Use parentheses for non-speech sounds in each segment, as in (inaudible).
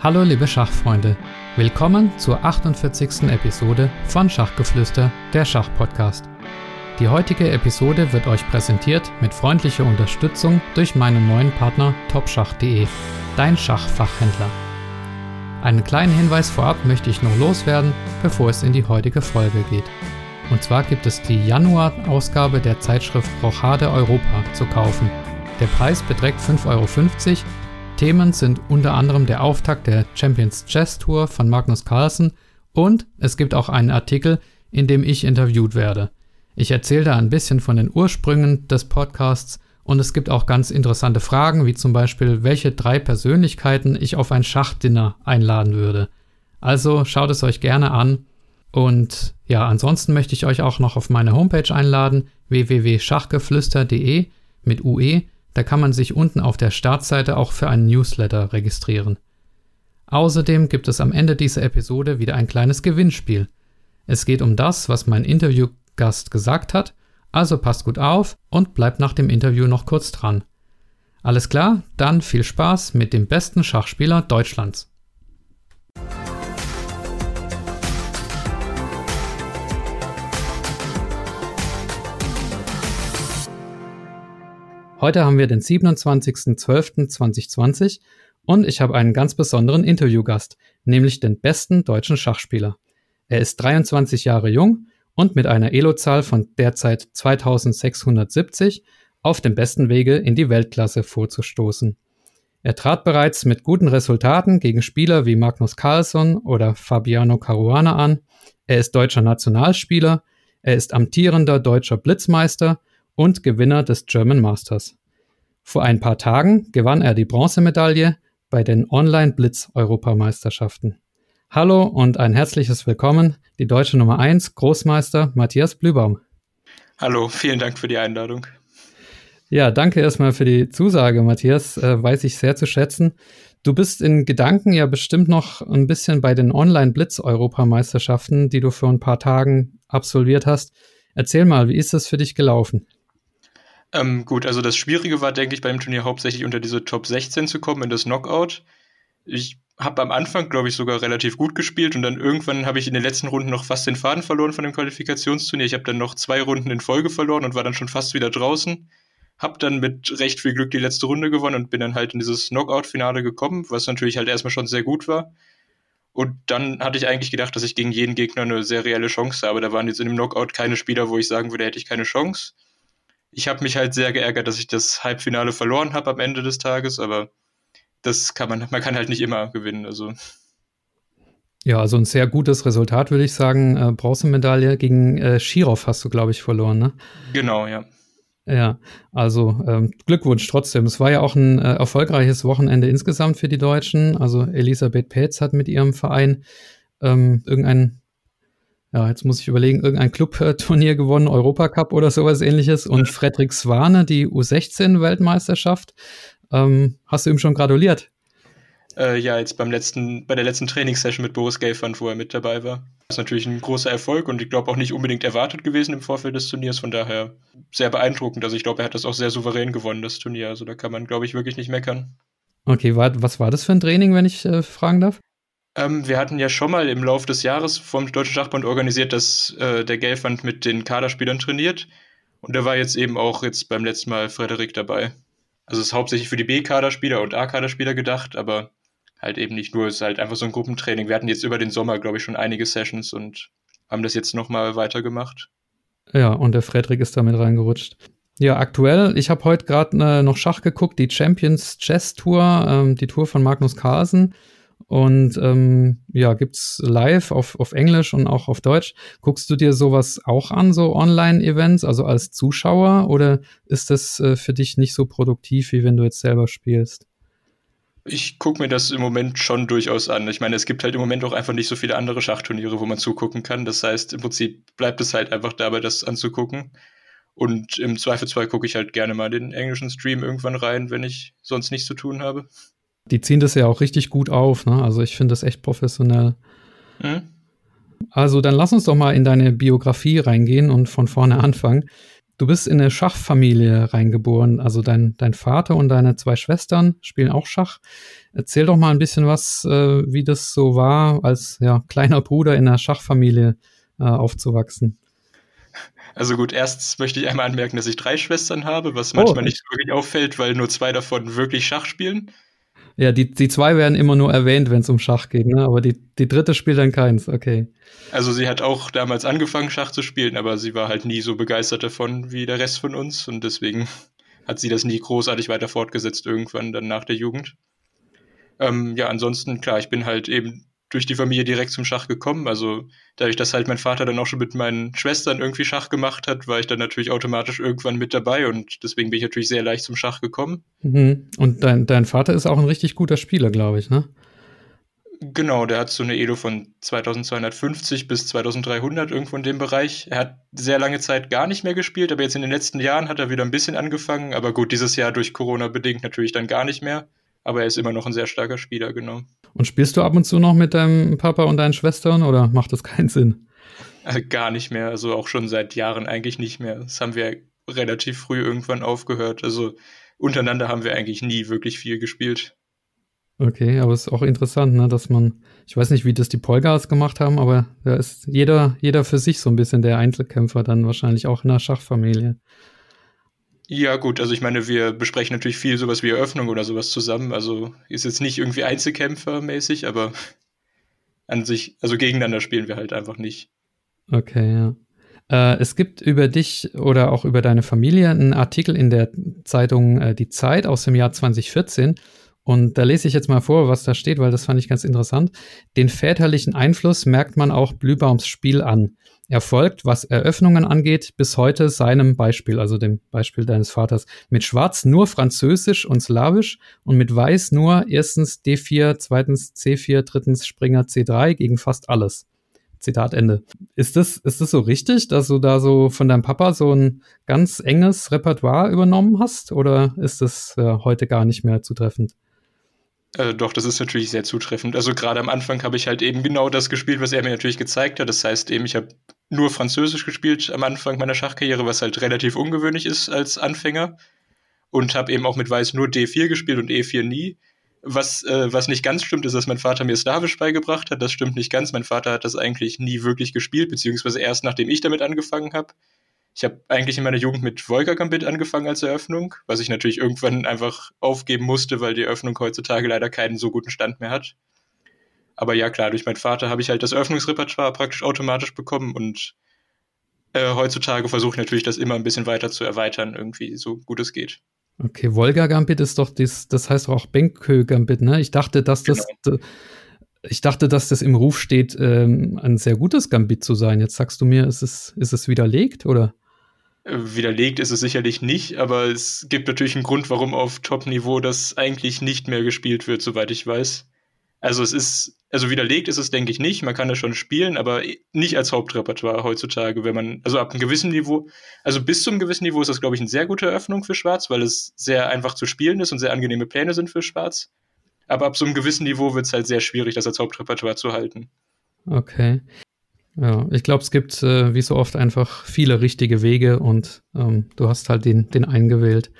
Hallo liebe Schachfreunde, willkommen zur 48. Episode von Schachgeflüster, der Schachpodcast. Die heutige Episode wird euch präsentiert mit freundlicher Unterstützung durch meinen neuen Partner topschach.de, dein Schachfachhändler. Einen kleinen Hinweis vorab möchte ich noch loswerden, bevor es in die heutige Folge geht. Und zwar gibt es die Januar-Ausgabe der Zeitschrift Rochade Europa zu kaufen. Der Preis beträgt 5,50 Euro Themen sind unter anderem der Auftakt der Champions Chess Tour von Magnus Carlsen und es gibt auch einen Artikel, in dem ich interviewt werde. Ich erzähle da ein bisschen von den Ursprüngen des Podcasts und es gibt auch ganz interessante Fragen, wie zum Beispiel, welche drei Persönlichkeiten ich auf ein Schachdinner einladen würde. Also schaut es euch gerne an. Und ja, ansonsten möchte ich euch auch noch auf meine Homepage einladen, www.schachgeflüster.de mit UE da kann man sich unten auf der Startseite auch für einen Newsletter registrieren. Außerdem gibt es am Ende dieser Episode wieder ein kleines Gewinnspiel. Es geht um das, was mein Interviewgast gesagt hat, also passt gut auf und bleibt nach dem Interview noch kurz dran. Alles klar, dann viel Spaß mit dem besten Schachspieler Deutschlands. Heute haben wir den 27.12.2020 und ich habe einen ganz besonderen Interviewgast, nämlich den besten deutschen Schachspieler. Er ist 23 Jahre jung und mit einer Elo-Zahl von derzeit 2670 auf dem besten Wege in die Weltklasse vorzustoßen. Er trat bereits mit guten Resultaten gegen Spieler wie Magnus Carlsson oder Fabiano Caruana an. Er ist deutscher Nationalspieler, er ist amtierender deutscher Blitzmeister und Gewinner des German Masters. Vor ein paar Tagen gewann er die Bronzemedaille bei den Online-Blitz-Europameisterschaften. Hallo und ein herzliches Willkommen, die deutsche Nummer 1 Großmeister Matthias Blübaum. Hallo, vielen Dank für die Einladung. Ja, danke erstmal für die Zusage, Matthias. Äh, weiß ich sehr zu schätzen. Du bist in Gedanken ja bestimmt noch ein bisschen bei den Online-Blitz-Europameisterschaften, die du vor ein paar Tagen absolviert hast. Erzähl mal, wie ist das für dich gelaufen? Ähm, gut, also das Schwierige war, denke ich, beim Turnier hauptsächlich unter diese Top 16 zu kommen in das Knockout. Ich habe am Anfang, glaube ich, sogar relativ gut gespielt und dann irgendwann habe ich in den letzten Runden noch fast den Faden verloren von dem Qualifikationsturnier. Ich habe dann noch zwei Runden in Folge verloren und war dann schon fast wieder draußen. Hab dann mit recht viel Glück die letzte Runde gewonnen und bin dann halt in dieses Knockout-Finale gekommen, was natürlich halt erstmal schon sehr gut war. Und dann hatte ich eigentlich gedacht, dass ich gegen jeden Gegner eine sehr reelle Chance habe. Da waren jetzt in dem Knockout keine Spieler, wo ich sagen würde, hätte ich keine Chance ich habe mich halt sehr geärgert, dass ich das Halbfinale verloren habe am Ende des Tages, aber das kann man, man kann halt nicht immer gewinnen. Also. Ja, also ein sehr gutes Resultat, würde ich sagen. Äh, Bronzemedaille gegen äh, Schirov hast du, glaube ich, verloren, ne? Genau, ja. Ja, also ähm, Glückwunsch trotzdem. Es war ja auch ein äh, erfolgreiches Wochenende insgesamt für die Deutschen. Also Elisabeth Petz hat mit ihrem Verein ähm, irgendein ja, jetzt muss ich überlegen, irgendein Clubturnier gewonnen, Europacup oder sowas ähnliches. Und. Frederik Swane, die U16-Weltmeisterschaft. Ähm, hast du ihm schon gratuliert? Äh, ja, jetzt beim letzten, bei der letzten Trainingssession mit Boris Gelfand, wo er mit dabei war. Das ist natürlich ein großer Erfolg und ich glaube auch nicht unbedingt erwartet gewesen im Vorfeld des Turniers. Von daher sehr beeindruckend. Also ich glaube, er hat das auch sehr souverän gewonnen, das Turnier. Also da kann man, glaube ich, wirklich nicht meckern. Okay, was war das für ein Training, wenn ich äh, fragen darf? Ähm, wir hatten ja schon mal im Laufe des Jahres vom Deutschen Schachbund organisiert, dass äh, der Gelfand mit den Kaderspielern trainiert. Und da war jetzt eben auch jetzt beim letzten Mal Frederik dabei. Also es ist hauptsächlich für die B-Kaderspieler und A-Kaderspieler gedacht, aber halt eben nicht nur, es ist halt einfach so ein Gruppentraining. Wir hatten jetzt über den Sommer, glaube ich, schon einige Sessions und haben das jetzt nochmal weitergemacht. Ja, und der Frederik ist damit reingerutscht. Ja, aktuell, ich habe heute gerade äh, noch Schach geguckt, die Champions Chess Tour, ähm, die Tour von Magnus Carlsen. Und ähm, ja, gibt's live auf, auf Englisch und auch auf Deutsch. Guckst du dir sowas auch an, so Online-Events, also als Zuschauer, oder ist das äh, für dich nicht so produktiv, wie wenn du jetzt selber spielst? Ich gucke mir das im Moment schon durchaus an. Ich meine, es gibt halt im Moment auch einfach nicht so viele andere Schachturniere, wo man zugucken kann. Das heißt, im Prinzip bleibt es halt einfach dabei, das anzugucken. Und im Zweifelsfall gucke ich halt gerne mal den englischen Stream irgendwann rein, wenn ich sonst nichts zu tun habe. Die ziehen das ja auch richtig gut auf, ne? Also ich finde das echt professionell. Mhm. Also dann lass uns doch mal in deine Biografie reingehen und von vorne anfangen. Du bist in eine Schachfamilie reingeboren. Also dein, dein Vater und deine zwei Schwestern spielen auch Schach. Erzähl doch mal ein bisschen was, äh, wie das so war, als ja, kleiner Bruder in einer Schachfamilie äh, aufzuwachsen. Also gut, erst möchte ich einmal anmerken, dass ich drei Schwestern habe, was manchmal oh. nicht wirklich auffällt, weil nur zwei davon wirklich Schach spielen. Ja, die, die zwei werden immer nur erwähnt, wenn es um Schach geht, ne? aber die, die dritte spielt dann keins, okay. Also sie hat auch damals angefangen, Schach zu spielen, aber sie war halt nie so begeistert davon wie der Rest von uns und deswegen hat sie das nie großartig weiter fortgesetzt irgendwann dann nach der Jugend. Ähm, ja, ansonsten, klar, ich bin halt eben durch die Familie direkt zum Schach gekommen. Also dadurch, dass halt mein Vater dann auch schon mit meinen Schwestern irgendwie Schach gemacht hat, war ich dann natürlich automatisch irgendwann mit dabei und deswegen bin ich natürlich sehr leicht zum Schach gekommen. Mhm. Und dein, dein Vater ist auch ein richtig guter Spieler, glaube ich, ne? Genau, der hat so eine Edo von 2250 bis 2300 irgendwo in dem Bereich. Er hat sehr lange Zeit gar nicht mehr gespielt, aber jetzt in den letzten Jahren hat er wieder ein bisschen angefangen. Aber gut, dieses Jahr durch Corona bedingt natürlich dann gar nicht mehr. Aber er ist immer noch ein sehr starker Spieler, genau. Und spielst du ab und zu noch mit deinem Papa und deinen Schwestern oder macht das keinen Sinn? Äh, gar nicht mehr, also auch schon seit Jahren eigentlich nicht mehr. Das haben wir relativ früh irgendwann aufgehört. Also untereinander haben wir eigentlich nie wirklich viel gespielt. Okay, aber es ist auch interessant, ne, dass man, ich weiß nicht, wie das die Polgas gemacht haben, aber da ist jeder, jeder für sich so ein bisschen der Einzelkämpfer dann wahrscheinlich auch in der Schachfamilie. Ja, gut, also ich meine, wir besprechen natürlich viel sowas wie Eröffnung oder sowas zusammen. Also ist jetzt nicht irgendwie Einzelkämpfermäßig, aber an sich, also gegeneinander spielen wir halt einfach nicht. Okay, ja. Äh, es gibt über dich oder auch über deine Familie einen Artikel in der Zeitung äh, Die Zeit aus dem Jahr 2014. Und da lese ich jetzt mal vor, was da steht, weil das fand ich ganz interessant. Den väterlichen Einfluss merkt man auch Blühbaums Spiel an. Er folgt, was Eröffnungen angeht, bis heute seinem Beispiel, also dem Beispiel deines Vaters. Mit Schwarz nur Französisch und Slawisch und mit Weiß nur erstens D4, zweitens C4, drittens Springer C3 gegen fast alles. Zitat Ende. Ist das, ist das so richtig, dass du da so von deinem Papa so ein ganz enges Repertoire übernommen hast? Oder ist das äh, heute gar nicht mehr zutreffend? Äh, doch, das ist natürlich sehr zutreffend. Also gerade am Anfang habe ich halt eben genau das gespielt, was er mir natürlich gezeigt hat. Das heißt eben, ich habe nur Französisch gespielt am Anfang meiner Schachkarriere, was halt relativ ungewöhnlich ist als Anfänger. Und habe eben auch mit Weiß nur D4 gespielt und E4 nie. Was, äh, was nicht ganz stimmt, ist, dass mein Vater mir Slawisch beigebracht hat. Das stimmt nicht ganz. Mein Vater hat das eigentlich nie wirklich gespielt, beziehungsweise erst nachdem ich damit angefangen habe. Ich habe eigentlich in meiner Jugend mit Volker Gambit angefangen als Eröffnung, was ich natürlich irgendwann einfach aufgeben musste, weil die Eröffnung heutzutage leider keinen so guten Stand mehr hat. Aber ja, klar, durch meinen Vater habe ich halt das Eröffnungsrepertoire praktisch automatisch bekommen und äh, heutzutage versuche ich natürlich, das immer ein bisschen weiter zu erweitern, irgendwie, so gut es geht. Okay, Volga Gambit ist doch das, das heißt auch Benkö Gambit, ne? Ich dachte, dass das, genau. ich dachte, dass das im Ruf steht, ähm, ein sehr gutes Gambit zu sein. Jetzt sagst du mir, ist es, ist es widerlegt, oder? Widerlegt ist es sicherlich nicht, aber es gibt natürlich einen Grund, warum auf Top-Niveau das eigentlich nicht mehr gespielt wird, soweit ich weiß. Also es ist, also widerlegt ist es, denke ich, nicht. Man kann das schon spielen, aber nicht als Hauptrepertoire heutzutage, wenn man, also ab einem gewissen Niveau, also bis zum gewissen Niveau ist das, glaube ich, eine sehr gute Eröffnung für Schwarz, weil es sehr einfach zu spielen ist und sehr angenehme Pläne sind für Schwarz. Aber ab so einem gewissen Niveau wird es halt sehr schwierig, das als Hauptrepertoire zu halten. Okay. Ja, ich glaube, es gibt äh, wie so oft einfach viele richtige Wege und ähm, du hast halt den, den eingewählt.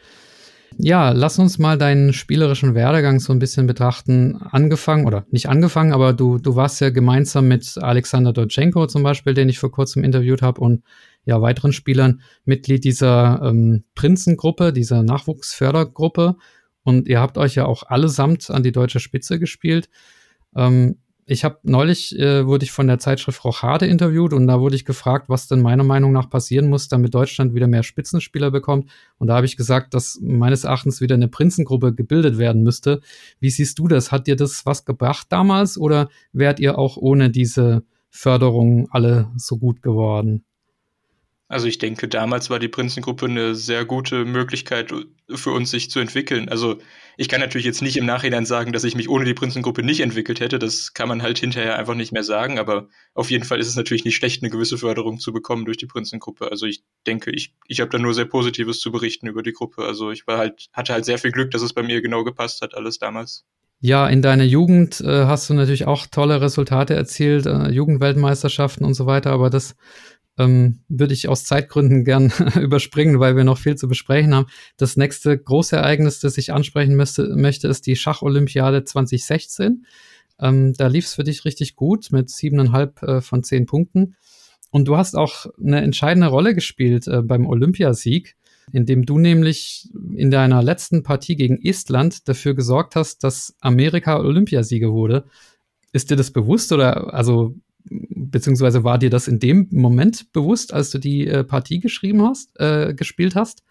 Ja, lass uns mal deinen spielerischen Werdegang so ein bisschen betrachten. Angefangen, oder nicht angefangen, aber du, du warst ja gemeinsam mit Alexander Dodchenko zum Beispiel, den ich vor kurzem interviewt habe, und ja, weiteren Spielern Mitglied dieser ähm, Prinzengruppe, dieser Nachwuchsfördergruppe. Und ihr habt euch ja auch allesamt an die deutsche Spitze gespielt. Ähm, ich habe neulich äh, wurde ich von der Zeitschrift Rochade interviewt und da wurde ich gefragt, was denn meiner Meinung nach passieren muss, damit Deutschland wieder mehr Spitzenspieler bekommt. Und da habe ich gesagt, dass meines Erachtens wieder eine Prinzengruppe gebildet werden müsste. Wie siehst du das? Hat dir das was gebracht damals oder wärt ihr auch ohne diese Förderung alle so gut geworden? Also ich denke, damals war die Prinzengruppe eine sehr gute Möglichkeit für uns, sich zu entwickeln. Also ich kann natürlich jetzt nicht im Nachhinein sagen, dass ich mich ohne die Prinzengruppe nicht entwickelt hätte. Das kann man halt hinterher einfach nicht mehr sagen. Aber auf jeden Fall ist es natürlich nicht schlecht, eine gewisse Förderung zu bekommen durch die Prinzengruppe. Also ich denke, ich, ich habe da nur sehr Positives zu berichten über die Gruppe. Also ich war halt, hatte halt sehr viel Glück, dass es bei mir genau gepasst hat, alles damals. Ja, in deiner Jugend äh, hast du natürlich auch tolle Resultate erzielt, äh, Jugendweltmeisterschaften und so weiter, aber das ähm, würde ich aus Zeitgründen gern (laughs) überspringen, weil wir noch viel zu besprechen haben. Das nächste große Ereignis, das ich ansprechen müsste, möchte, ist die Schacholympiade 2016. Ähm, da lief es für dich richtig gut mit siebeneinhalb äh, von zehn Punkten. Und du hast auch eine entscheidende Rolle gespielt äh, beim Olympiasieg, indem du nämlich in deiner letzten Partie gegen Estland dafür gesorgt hast, dass Amerika Olympiasieger wurde. Ist dir das bewusst oder also beziehungsweise war dir das in dem Moment bewusst, als du die äh, Partie geschrieben hast, äh, gespielt hast?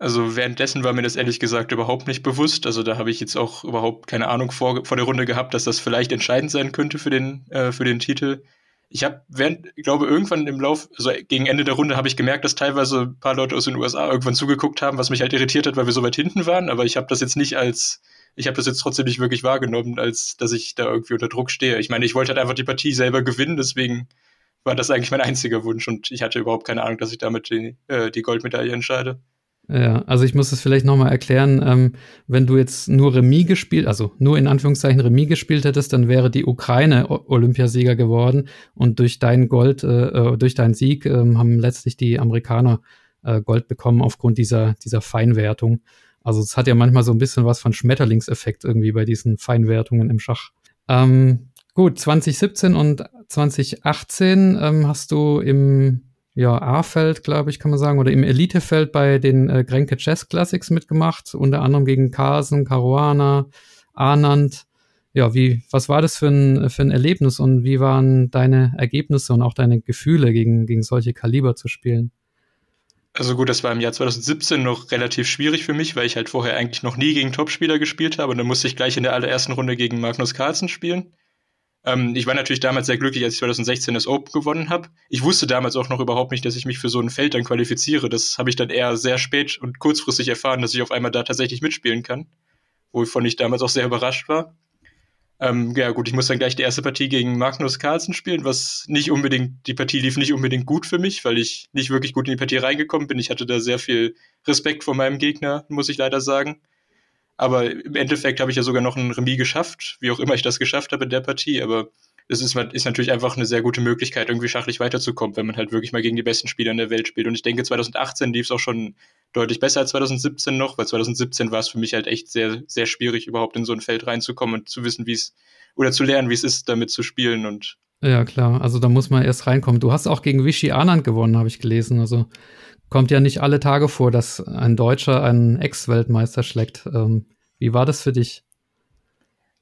Also währenddessen war mir das ehrlich gesagt überhaupt nicht bewusst. Also da habe ich jetzt auch überhaupt keine Ahnung vor, vor der Runde gehabt, dass das vielleicht entscheidend sein könnte für den, äh, für den Titel. Ich habe während, glaube irgendwann im Lauf, also gegen Ende der Runde habe ich gemerkt, dass teilweise ein paar Leute aus den USA irgendwann zugeguckt haben, was mich halt irritiert hat, weil wir so weit hinten waren. Aber ich habe das jetzt nicht als ich habe das jetzt trotzdem nicht wirklich wahrgenommen, als dass ich da irgendwie unter Druck stehe. Ich meine, ich wollte halt einfach die Partie selber gewinnen, deswegen war das eigentlich mein einziger Wunsch und ich hatte überhaupt keine Ahnung, dass ich damit die, äh, die Goldmedaille entscheide. Ja, also ich muss es vielleicht nochmal erklären, ähm, wenn du jetzt nur Remis gespielt, also nur in Anführungszeichen Remis gespielt hättest, dann wäre die Ukraine Olympiasieger geworden und durch dein Gold, äh, äh durch deinen Sieg äh, haben letztlich die Amerikaner äh, Gold bekommen aufgrund dieser, dieser Feinwertung. Also es hat ja manchmal so ein bisschen was von Schmetterlingseffekt irgendwie bei diesen Feinwertungen im Schach. Ähm, gut, 2017 und 2018 ähm, hast du im ja, A-Feld, glaube ich, kann man sagen, oder im Elitefeld bei den äh, Grenke Chess Classics mitgemacht, unter anderem gegen Carson, Caruana, Anand. Ja, wie, was war das für ein, für ein Erlebnis und wie waren deine Ergebnisse und auch deine Gefühle, gegen, gegen solche Kaliber zu spielen? Also gut, das war im Jahr 2017 noch relativ schwierig für mich, weil ich halt vorher eigentlich noch nie gegen Topspieler gespielt habe und dann musste ich gleich in der allerersten Runde gegen Magnus Carlsen spielen. Ähm, ich war natürlich damals sehr glücklich, als ich 2016 das Open gewonnen habe. Ich wusste damals auch noch überhaupt nicht, dass ich mich für so ein Feld dann qualifiziere. Das habe ich dann eher sehr spät und kurzfristig erfahren, dass ich auf einmal da tatsächlich mitspielen kann, wovon ich damals auch sehr überrascht war. Ähm, ja gut, ich muss dann gleich die erste Partie gegen Magnus Carlsen spielen, was nicht unbedingt, die Partie lief nicht unbedingt gut für mich, weil ich nicht wirklich gut in die Partie reingekommen bin. Ich hatte da sehr viel Respekt vor meinem Gegner, muss ich leider sagen. Aber im Endeffekt habe ich ja sogar noch ein Remis geschafft, wie auch immer ich das geschafft habe in der Partie. Aber es ist, ist natürlich einfach eine sehr gute Möglichkeit, irgendwie schachlich weiterzukommen, wenn man halt wirklich mal gegen die besten Spieler in der Welt spielt. Und ich denke, 2018 lief es auch schon deutlich besser als 2017 noch, weil 2017 war es für mich halt echt sehr, sehr schwierig, überhaupt in so ein Feld reinzukommen und zu wissen, wie es, oder zu lernen, wie es ist, damit zu spielen und ja, klar. Also da muss man erst reinkommen. Du hast auch gegen Vichy Anand gewonnen, habe ich gelesen. Also kommt ja nicht alle Tage vor, dass ein Deutscher einen Ex-Weltmeister schlägt. Ähm, wie war das für dich?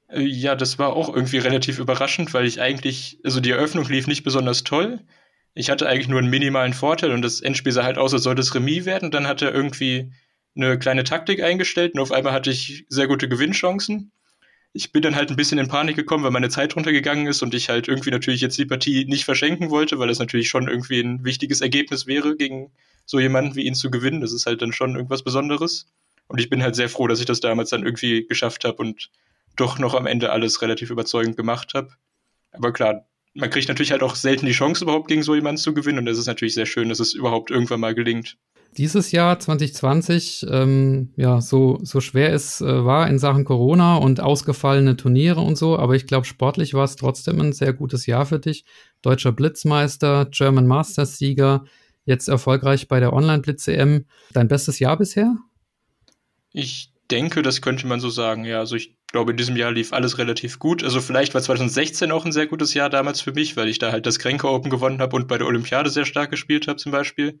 Äh, ja, das war auch irgendwie relativ überraschend, weil ich eigentlich, also die Eröffnung lief nicht besonders toll. Ich hatte eigentlich nur einen minimalen Vorteil und das Endspiel sah halt aus, als sollte es Remis werden. Dann hat er irgendwie eine kleine Taktik eingestellt und auf einmal hatte ich sehr gute Gewinnchancen. Ich bin dann halt ein bisschen in Panik gekommen, weil meine Zeit runtergegangen ist und ich halt irgendwie natürlich jetzt die Partie nicht verschenken wollte, weil es natürlich schon irgendwie ein wichtiges Ergebnis wäre, gegen so jemanden wie ihn zu gewinnen. Das ist halt dann schon irgendwas Besonderes. Und ich bin halt sehr froh, dass ich das damals dann irgendwie geschafft habe und doch noch am Ende alles relativ überzeugend gemacht habe. Aber klar, man kriegt natürlich halt auch selten die Chance, überhaupt gegen so jemanden zu gewinnen. Und es ist natürlich sehr schön, dass es überhaupt irgendwann mal gelingt. Dieses Jahr 2020, ähm, ja, so, so schwer es äh, war in Sachen Corona und ausgefallene Turniere und so, aber ich glaube, sportlich war es trotzdem ein sehr gutes Jahr für dich. Deutscher Blitzmeister, German Masters Sieger, jetzt erfolgreich bei der Online-Blitz-EM. Dein bestes Jahr bisher? Ich denke, das könnte man so sagen, ja. Also ich glaube, in diesem Jahr lief alles relativ gut. Also vielleicht war 2016 auch ein sehr gutes Jahr damals für mich, weil ich da halt das Kränke Open gewonnen habe und bei der Olympiade sehr stark gespielt habe zum Beispiel.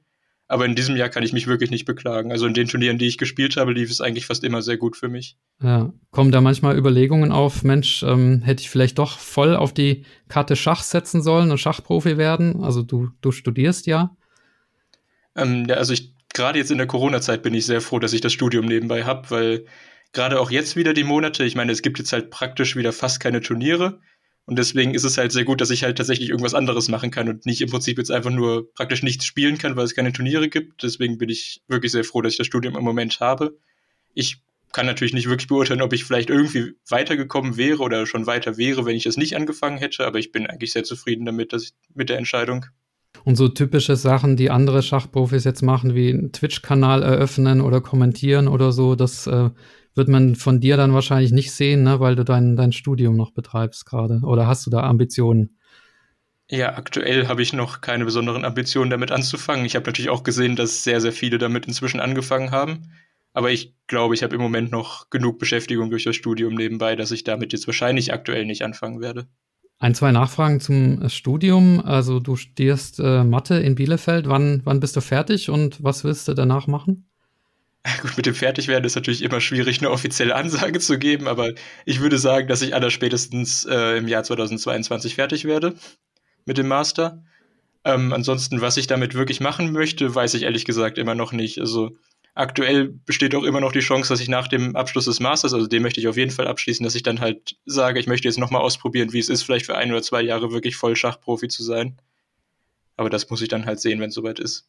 Aber in diesem Jahr kann ich mich wirklich nicht beklagen. Also in den Turnieren, die ich gespielt habe, lief es eigentlich fast immer sehr gut für mich. Ja, kommen da manchmal Überlegungen auf, Mensch, ähm, hätte ich vielleicht doch voll auf die Karte Schach setzen sollen und Schachprofi werden? Also du, du studierst ja. Ähm, ja, also ich gerade jetzt in der Corona-Zeit bin ich sehr froh, dass ich das Studium nebenbei habe, weil gerade auch jetzt wieder die Monate, ich meine, es gibt jetzt halt praktisch wieder fast keine Turniere. Und deswegen ist es halt sehr gut, dass ich halt tatsächlich irgendwas anderes machen kann und nicht im Prinzip jetzt einfach nur praktisch nichts spielen kann, weil es keine Turniere gibt. Deswegen bin ich wirklich sehr froh, dass ich das Studium im Moment habe. Ich kann natürlich nicht wirklich beurteilen, ob ich vielleicht irgendwie weitergekommen wäre oder schon weiter wäre, wenn ich das nicht angefangen hätte, aber ich bin eigentlich sehr zufrieden damit, dass ich, mit der Entscheidung. Und so typische Sachen, die andere Schachprofis jetzt machen, wie einen Twitch-Kanal eröffnen oder kommentieren oder so, das äh, wird man von dir dann wahrscheinlich nicht sehen, ne, weil du dein, dein Studium noch betreibst gerade. Oder hast du da Ambitionen? Ja, aktuell habe ich noch keine besonderen Ambitionen damit anzufangen. Ich habe natürlich auch gesehen, dass sehr, sehr viele damit inzwischen angefangen haben. Aber ich glaube, ich habe im Moment noch genug Beschäftigung durch das Studium nebenbei, dass ich damit jetzt wahrscheinlich aktuell nicht anfangen werde. Ein, zwei Nachfragen zum Studium. Also du studierst äh, Mathe in Bielefeld. Wann, wann bist du fertig und was willst du danach machen? (laughs) Gut, mit dem Fertigwerden ist natürlich immer schwierig, eine offizielle Ansage zu geben, aber ich würde sagen, dass ich aller spätestens äh, im Jahr 2022 fertig werde mit dem Master. Ähm, ansonsten, was ich damit wirklich machen möchte, weiß ich ehrlich gesagt immer noch nicht. Also aktuell besteht auch immer noch die Chance, dass ich nach dem Abschluss des Masters, also den möchte ich auf jeden Fall abschließen, dass ich dann halt sage, ich möchte jetzt nochmal ausprobieren, wie es ist, vielleicht für ein oder zwei Jahre wirklich voll Schachprofi zu sein. Aber das muss ich dann halt sehen, wenn es soweit ist.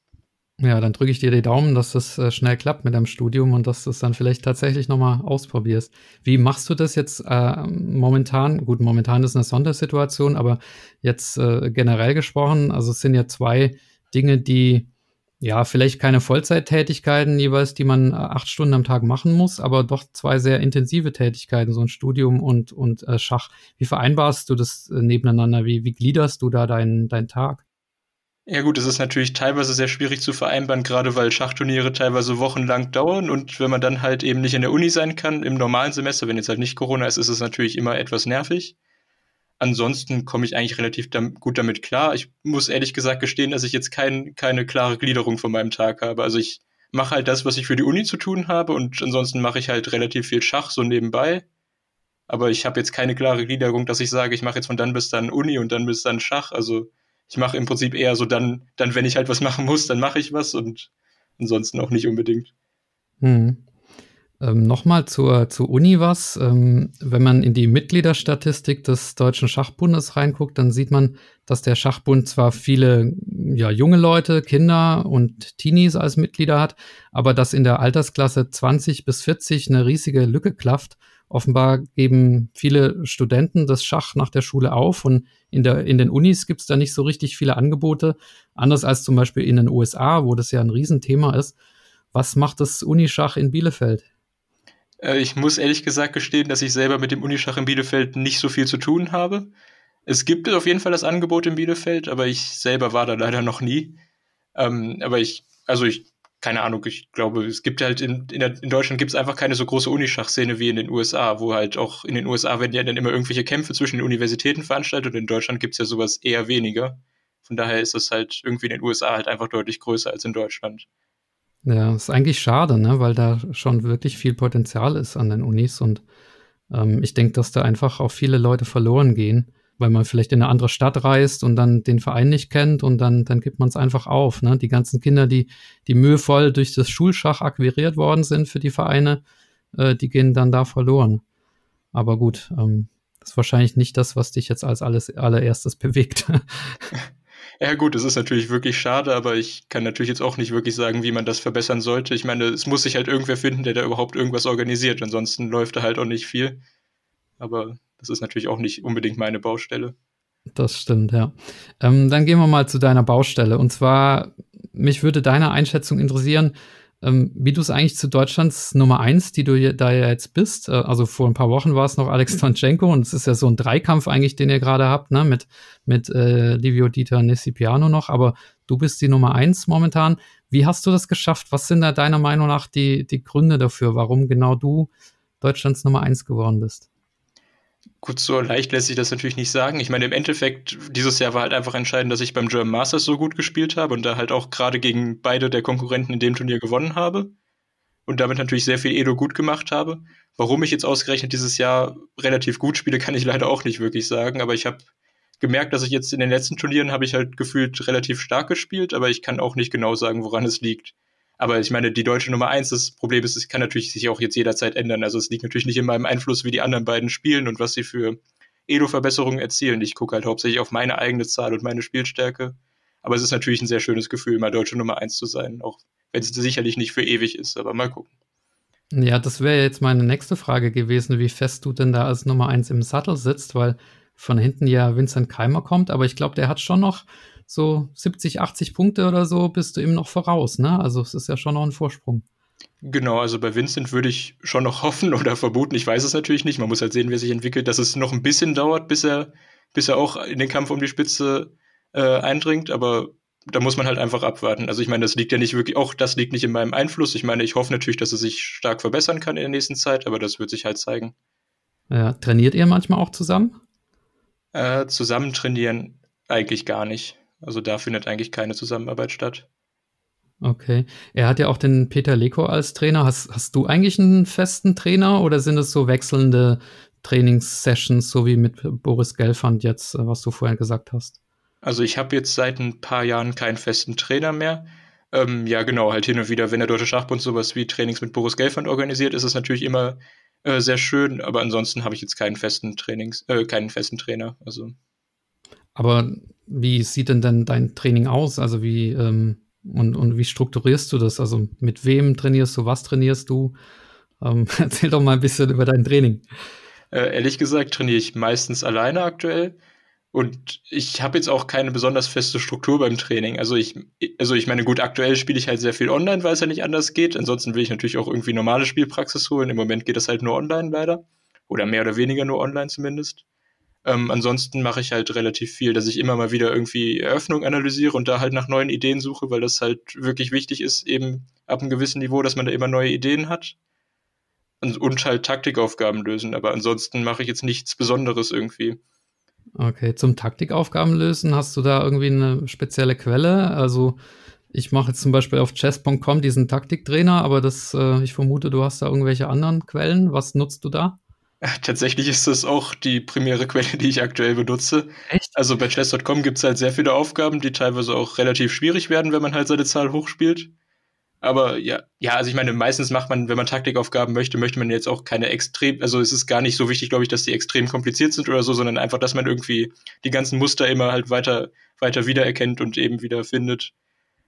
Ja, dann drücke ich dir die Daumen, dass das äh, schnell klappt mit deinem Studium und dass du es dann vielleicht tatsächlich nochmal ausprobierst. Wie machst du das jetzt äh, momentan? Gut, momentan ist eine Sondersituation, aber jetzt äh, generell gesprochen, also es sind ja zwei Dinge, die ja vielleicht keine Vollzeittätigkeiten jeweils, die man äh, acht Stunden am Tag machen muss, aber doch zwei sehr intensive Tätigkeiten, so ein Studium und, und äh, Schach. Wie vereinbarst du das nebeneinander? Wie, wie gliederst du da deinen deinen Tag? Ja gut, es ist natürlich teilweise sehr schwierig zu vereinbaren, gerade weil Schachturniere teilweise wochenlang dauern und wenn man dann halt eben nicht in der Uni sein kann im normalen Semester, wenn jetzt halt nicht Corona ist, ist es natürlich immer etwas nervig. Ansonsten komme ich eigentlich relativ dam gut damit klar. Ich muss ehrlich gesagt gestehen, dass ich jetzt kein, keine klare Gliederung von meinem Tag habe. Also ich mache halt das, was ich für die Uni zu tun habe und ansonsten mache ich halt relativ viel Schach so nebenbei. Aber ich habe jetzt keine klare Gliederung, dass ich sage, ich mache jetzt von dann bis dann Uni und dann bis dann Schach. Also ich mache im Prinzip eher so dann, dann, wenn ich halt was machen muss, dann mache ich was und ansonsten auch nicht unbedingt. Hm. Ähm, Nochmal zur, zur Uni was. Ähm, wenn man in die Mitgliederstatistik des Deutschen Schachbundes reinguckt, dann sieht man, dass der Schachbund zwar viele ja, junge Leute, Kinder und Teenies als Mitglieder hat, aber dass in der Altersklasse 20 bis 40 eine riesige Lücke klafft Offenbar geben viele Studenten das Schach nach der Schule auf und in, der, in den Unis gibt es da nicht so richtig viele Angebote, anders als zum Beispiel in den USA, wo das ja ein Riesenthema ist. Was macht das Unischach in Bielefeld? Äh, ich muss ehrlich gesagt gestehen, dass ich selber mit dem Unischach in Bielefeld nicht so viel zu tun habe. Es gibt auf jeden Fall das Angebot in Bielefeld, aber ich selber war da leider noch nie. Ähm, aber ich, also ich keine Ahnung, ich glaube, es gibt halt in, in, der, in Deutschland gibt es einfach keine so große Unischachszene wie in den USA, wo halt auch in den USA werden ja dann immer irgendwelche Kämpfe zwischen den Universitäten veranstaltet und in Deutschland gibt es ja sowas eher weniger. Von daher ist es halt irgendwie in den USA halt einfach deutlich größer als in Deutschland. Ja, ist eigentlich schade, ne? weil da schon wirklich viel Potenzial ist an den Unis und ähm, ich denke, dass da einfach auch viele Leute verloren gehen weil man vielleicht in eine andere Stadt reist und dann den Verein nicht kennt und dann, dann gibt man es einfach auf. Ne? Die ganzen Kinder, die, die mühevoll durch das Schulschach akquiriert worden sind für die Vereine, äh, die gehen dann da verloren. Aber gut, ähm, das ist wahrscheinlich nicht das, was dich jetzt als alles allererstes bewegt. (laughs) Ja gut, es ist natürlich wirklich schade, aber ich kann natürlich jetzt auch nicht wirklich sagen, wie man das verbessern sollte. Ich meine, es muss sich halt irgendwer finden, der da überhaupt irgendwas organisiert. Ansonsten läuft da halt auch nicht viel. Aber das ist natürlich auch nicht unbedingt meine Baustelle. Das stimmt, ja. Ähm, dann gehen wir mal zu deiner Baustelle. Und zwar, mich würde deine Einschätzung interessieren, ähm, wie du es eigentlich zu Deutschlands Nummer eins, die du da ja jetzt bist. Äh, also vor ein paar Wochen war es noch Alex Tonchenko und es ist ja so ein Dreikampf eigentlich, den ihr gerade habt, ne? mit, mit äh, Livio Dieter Nessipiano noch. Aber du bist die Nummer eins momentan. Wie hast du das geschafft? Was sind da deiner Meinung nach die, die Gründe dafür, warum genau du Deutschlands Nummer eins geworden bist? Gut, so leicht lässt sich das natürlich nicht sagen. Ich meine, im Endeffekt, dieses Jahr war halt einfach entscheidend, dass ich beim German Masters so gut gespielt habe und da halt auch gerade gegen beide der Konkurrenten in dem Turnier gewonnen habe. Und damit natürlich sehr viel Edo gut gemacht habe. Warum ich jetzt ausgerechnet dieses Jahr relativ gut spiele, (laughs) kann ich leider auch nicht wirklich sagen. Aber ich habe gemerkt, dass ich jetzt in den letzten Turnieren habe ich halt gefühlt relativ stark gespielt, aber ich kann auch nicht genau sagen, woran es liegt. Aber ich meine, die deutsche Nummer eins, das Problem ist, es kann natürlich sich auch jetzt jederzeit ändern. Also es liegt natürlich nicht in meinem Einfluss, wie die anderen beiden spielen und was sie für Elo-Verbesserungen erzielen. Ich gucke halt hauptsächlich auf meine eigene Zahl und meine Spielstärke. Aber es ist natürlich ein sehr schönes Gefühl, mal deutsche Nummer eins zu sein, auch wenn es sicherlich nicht für ewig ist, aber mal gucken. Ja, das wäre jetzt meine nächste Frage gewesen, wie fest du denn da als Nummer eins im Sattel sitzt, weil von hinten ja Vincent Keimer kommt, aber ich glaube, der hat schon noch so 70, 80 Punkte oder so bist du ihm noch voraus, ne? Also es ist ja schon noch ein Vorsprung. Genau, also bei Vincent würde ich schon noch (laughs) hoffen oder vermuten, ich weiß es natürlich nicht, man muss halt sehen, wie er sich entwickelt, dass es noch ein bisschen dauert, bis er, bis er auch in den Kampf um die Spitze äh, eindringt, aber da muss man halt einfach abwarten. Also ich meine, das liegt ja nicht wirklich, auch das liegt nicht in meinem Einfluss. Ich meine, ich hoffe natürlich, dass es sich stark verbessern kann in der nächsten Zeit, aber das wird sich halt zeigen. Ja, trainiert ihr manchmal auch zusammen? Äh, zusammen trainieren eigentlich gar nicht. Also da findet eigentlich keine Zusammenarbeit statt. Okay. Er hat ja auch den Peter Leko als Trainer. Hast, hast du eigentlich einen festen Trainer oder sind es so wechselnde Trainingssessions, so wie mit Boris Gelfand jetzt, was du vorher gesagt hast? Also ich habe jetzt seit ein paar Jahren keinen festen Trainer mehr. Ähm, ja, genau, halt hin und wieder, wenn der Deutsche Schachbund sowas wie Trainings mit Boris Gelfand organisiert, ist es natürlich immer äh, sehr schön, aber ansonsten habe ich jetzt keinen festen Trainings, äh, keinen festen Trainer. Also. Aber wie sieht denn dann dein Training aus? Also wie ähm, und, und wie strukturierst du das? Also mit wem trainierst du, was trainierst du? Ähm, (laughs) erzähl doch mal ein bisschen über dein Training. Äh, ehrlich gesagt trainiere ich meistens alleine aktuell. Und ich habe jetzt auch keine besonders feste Struktur beim Training. Also ich, also ich meine, gut, aktuell spiele ich halt sehr viel online, weil es ja nicht anders geht. Ansonsten will ich natürlich auch irgendwie normale Spielpraxis holen. Im Moment geht das halt nur online leider. Oder mehr oder weniger nur online zumindest. Ähm, ansonsten mache ich halt relativ viel, dass ich immer mal wieder irgendwie Eröffnung analysiere und da halt nach neuen Ideen suche, weil das halt wirklich wichtig ist, eben ab einem gewissen Niveau, dass man da immer neue Ideen hat. Und, und halt Taktikaufgaben lösen. Aber ansonsten mache ich jetzt nichts Besonderes irgendwie. Okay, zum Taktikaufgaben lösen, hast du da irgendwie eine spezielle Quelle? Also ich mache jetzt zum Beispiel auf chess.com diesen Taktiktrainer, aber das, äh, ich vermute, du hast da irgendwelche anderen Quellen. Was nutzt du da? Tatsächlich ist das auch die primäre Quelle, die ich aktuell benutze. Echt? Also bei chess.com gibt es halt sehr viele Aufgaben, die teilweise auch relativ schwierig werden, wenn man halt seine Zahl hochspielt. Aber ja, ja, also ich meine, meistens macht man, wenn man Taktikaufgaben möchte, möchte man jetzt auch keine extrem, also es ist gar nicht so wichtig, glaube ich, dass die extrem kompliziert sind oder so, sondern einfach, dass man irgendwie die ganzen Muster immer halt weiter, weiter wiedererkennt und eben wieder findet.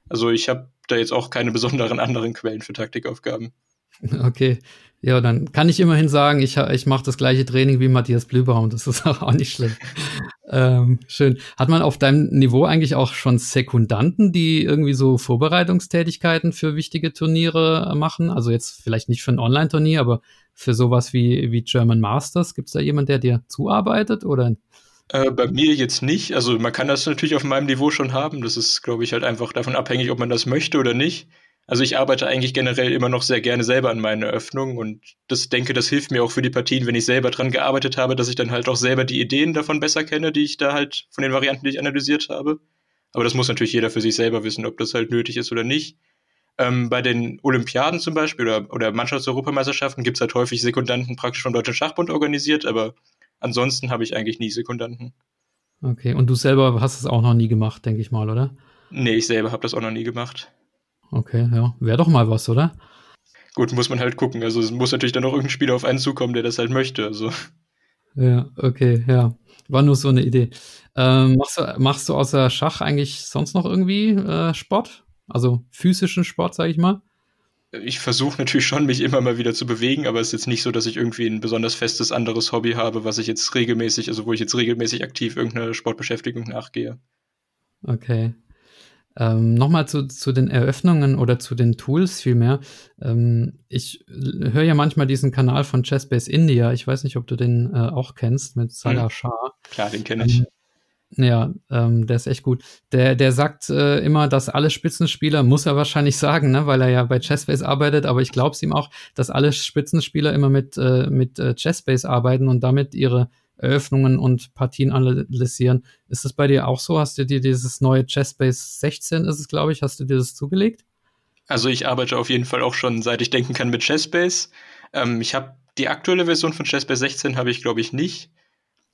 Also ich habe da jetzt auch keine besonderen anderen Quellen für Taktikaufgaben. (laughs) Okay. Ja, dann kann ich immerhin sagen, ich, ich mache das gleiche Training wie Matthias Blübaum. Das ist (laughs) auch nicht schlimm. ähm, schön. Hat man auf deinem Niveau eigentlich auch schon Sekundanten, die irgendwie so Vorbereitungstätigkeiten für wichtige Turniere machen? Also jetzt vielleicht nicht für ein Online-Turnier, aber für sowas wie, wie German Masters. Gibt es da jemand, der dir zuarbeitet oder? Äh, bei mir jetzt nicht. Also man kann das natürlich auf meinem Niveau schon haben. Das ist, glaube ich, halt einfach davon abhängig, ob man das möchte oder nicht. Also ich arbeite eigentlich generell immer noch sehr gerne selber an meinen Eröffnungen und das denke, das hilft mir auch für die Partien, wenn ich selber dran gearbeitet habe, dass ich dann halt auch selber die Ideen davon besser kenne, die ich da halt von den Varianten, die ich analysiert habe. Aber das muss natürlich jeder für sich selber wissen, ob das halt nötig ist oder nicht. Ähm, bei den Olympiaden zum Beispiel oder, oder Mannschaftseuropameisterschaften gibt es halt häufig Sekundanten praktisch vom Deutschen Schachbund organisiert, aber ansonsten habe ich eigentlich nie Sekundanten. Okay, und du selber hast es auch noch nie gemacht, denke ich mal, oder? Nee, ich selber habe das auch noch nie gemacht. Okay, ja. Wäre doch mal was, oder? Gut, muss man halt gucken. Also es muss natürlich dann auch irgendein Spieler auf einen zukommen, der das halt möchte. Also. Ja, okay, ja. War nur so eine Idee. Ähm, machst, du, machst du außer Schach eigentlich sonst noch irgendwie äh, Sport? Also physischen Sport, sag ich mal? Ich versuche natürlich schon, mich immer mal wieder zu bewegen, aber es ist jetzt nicht so, dass ich irgendwie ein besonders festes anderes Hobby habe, was ich jetzt regelmäßig, also wo ich jetzt regelmäßig aktiv irgendeine Sportbeschäftigung nachgehe. Okay. Ähm, Nochmal zu, zu den Eröffnungen oder zu den Tools vielmehr. Ähm, ich höre ja manchmal diesen Kanal von Chessbase India. Ich weiß nicht, ob du den äh, auch kennst mit Salah hm. Shah. Klar, den kenne ich. Ähm, ja, ähm, der ist echt gut. Der, der sagt äh, immer, dass alle Spitzenspieler, muss er wahrscheinlich sagen, ne, weil er ja bei Chessbase arbeitet, aber ich glaube es ihm auch, dass alle Spitzenspieler immer mit, äh, mit äh, Chessbase arbeiten und damit ihre Eröffnungen und Partien analysieren. Ist das bei dir auch so? Hast du dir dieses neue Chessbase 16 ist es, glaube ich, hast du dir das zugelegt? Also ich arbeite auf jeden Fall auch schon, seit ich denken kann, mit Chessbase. Ähm, ich habe die aktuelle Version von Chessbase 16 habe ich, glaube ich, nicht.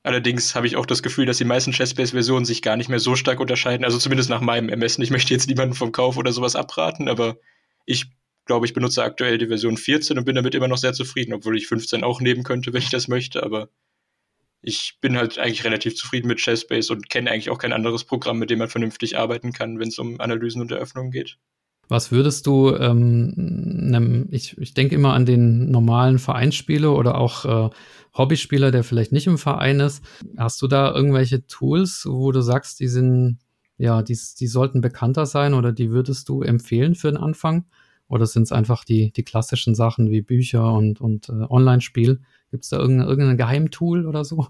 Allerdings habe ich auch das Gefühl, dass die meisten Chessbase-Versionen sich gar nicht mehr so stark unterscheiden. Also zumindest nach meinem Ermessen. Ich möchte jetzt niemanden vom Kauf oder sowas abraten, aber ich glaube, ich benutze aktuell die Version 14 und bin damit immer noch sehr zufrieden, obwohl ich 15 auch nehmen könnte, wenn ich das möchte. Aber ich bin halt eigentlich relativ zufrieden mit Chessbase und kenne eigentlich auch kein anderes Programm, mit dem man vernünftig arbeiten kann, wenn es um Analysen und Eröffnungen geht. Was würdest du, ähm, ich, ich denke immer an den normalen Vereinsspieler oder auch äh, Hobbyspieler, der vielleicht nicht im Verein ist. Hast du da irgendwelche Tools, wo du sagst, die sind, ja, die, die sollten bekannter sein oder die würdest du empfehlen für den Anfang? Oder sind es einfach die, die klassischen Sachen wie Bücher und, und äh, Online-Spiel, Gibt es da irgendein, irgendein Geheimtool oder so?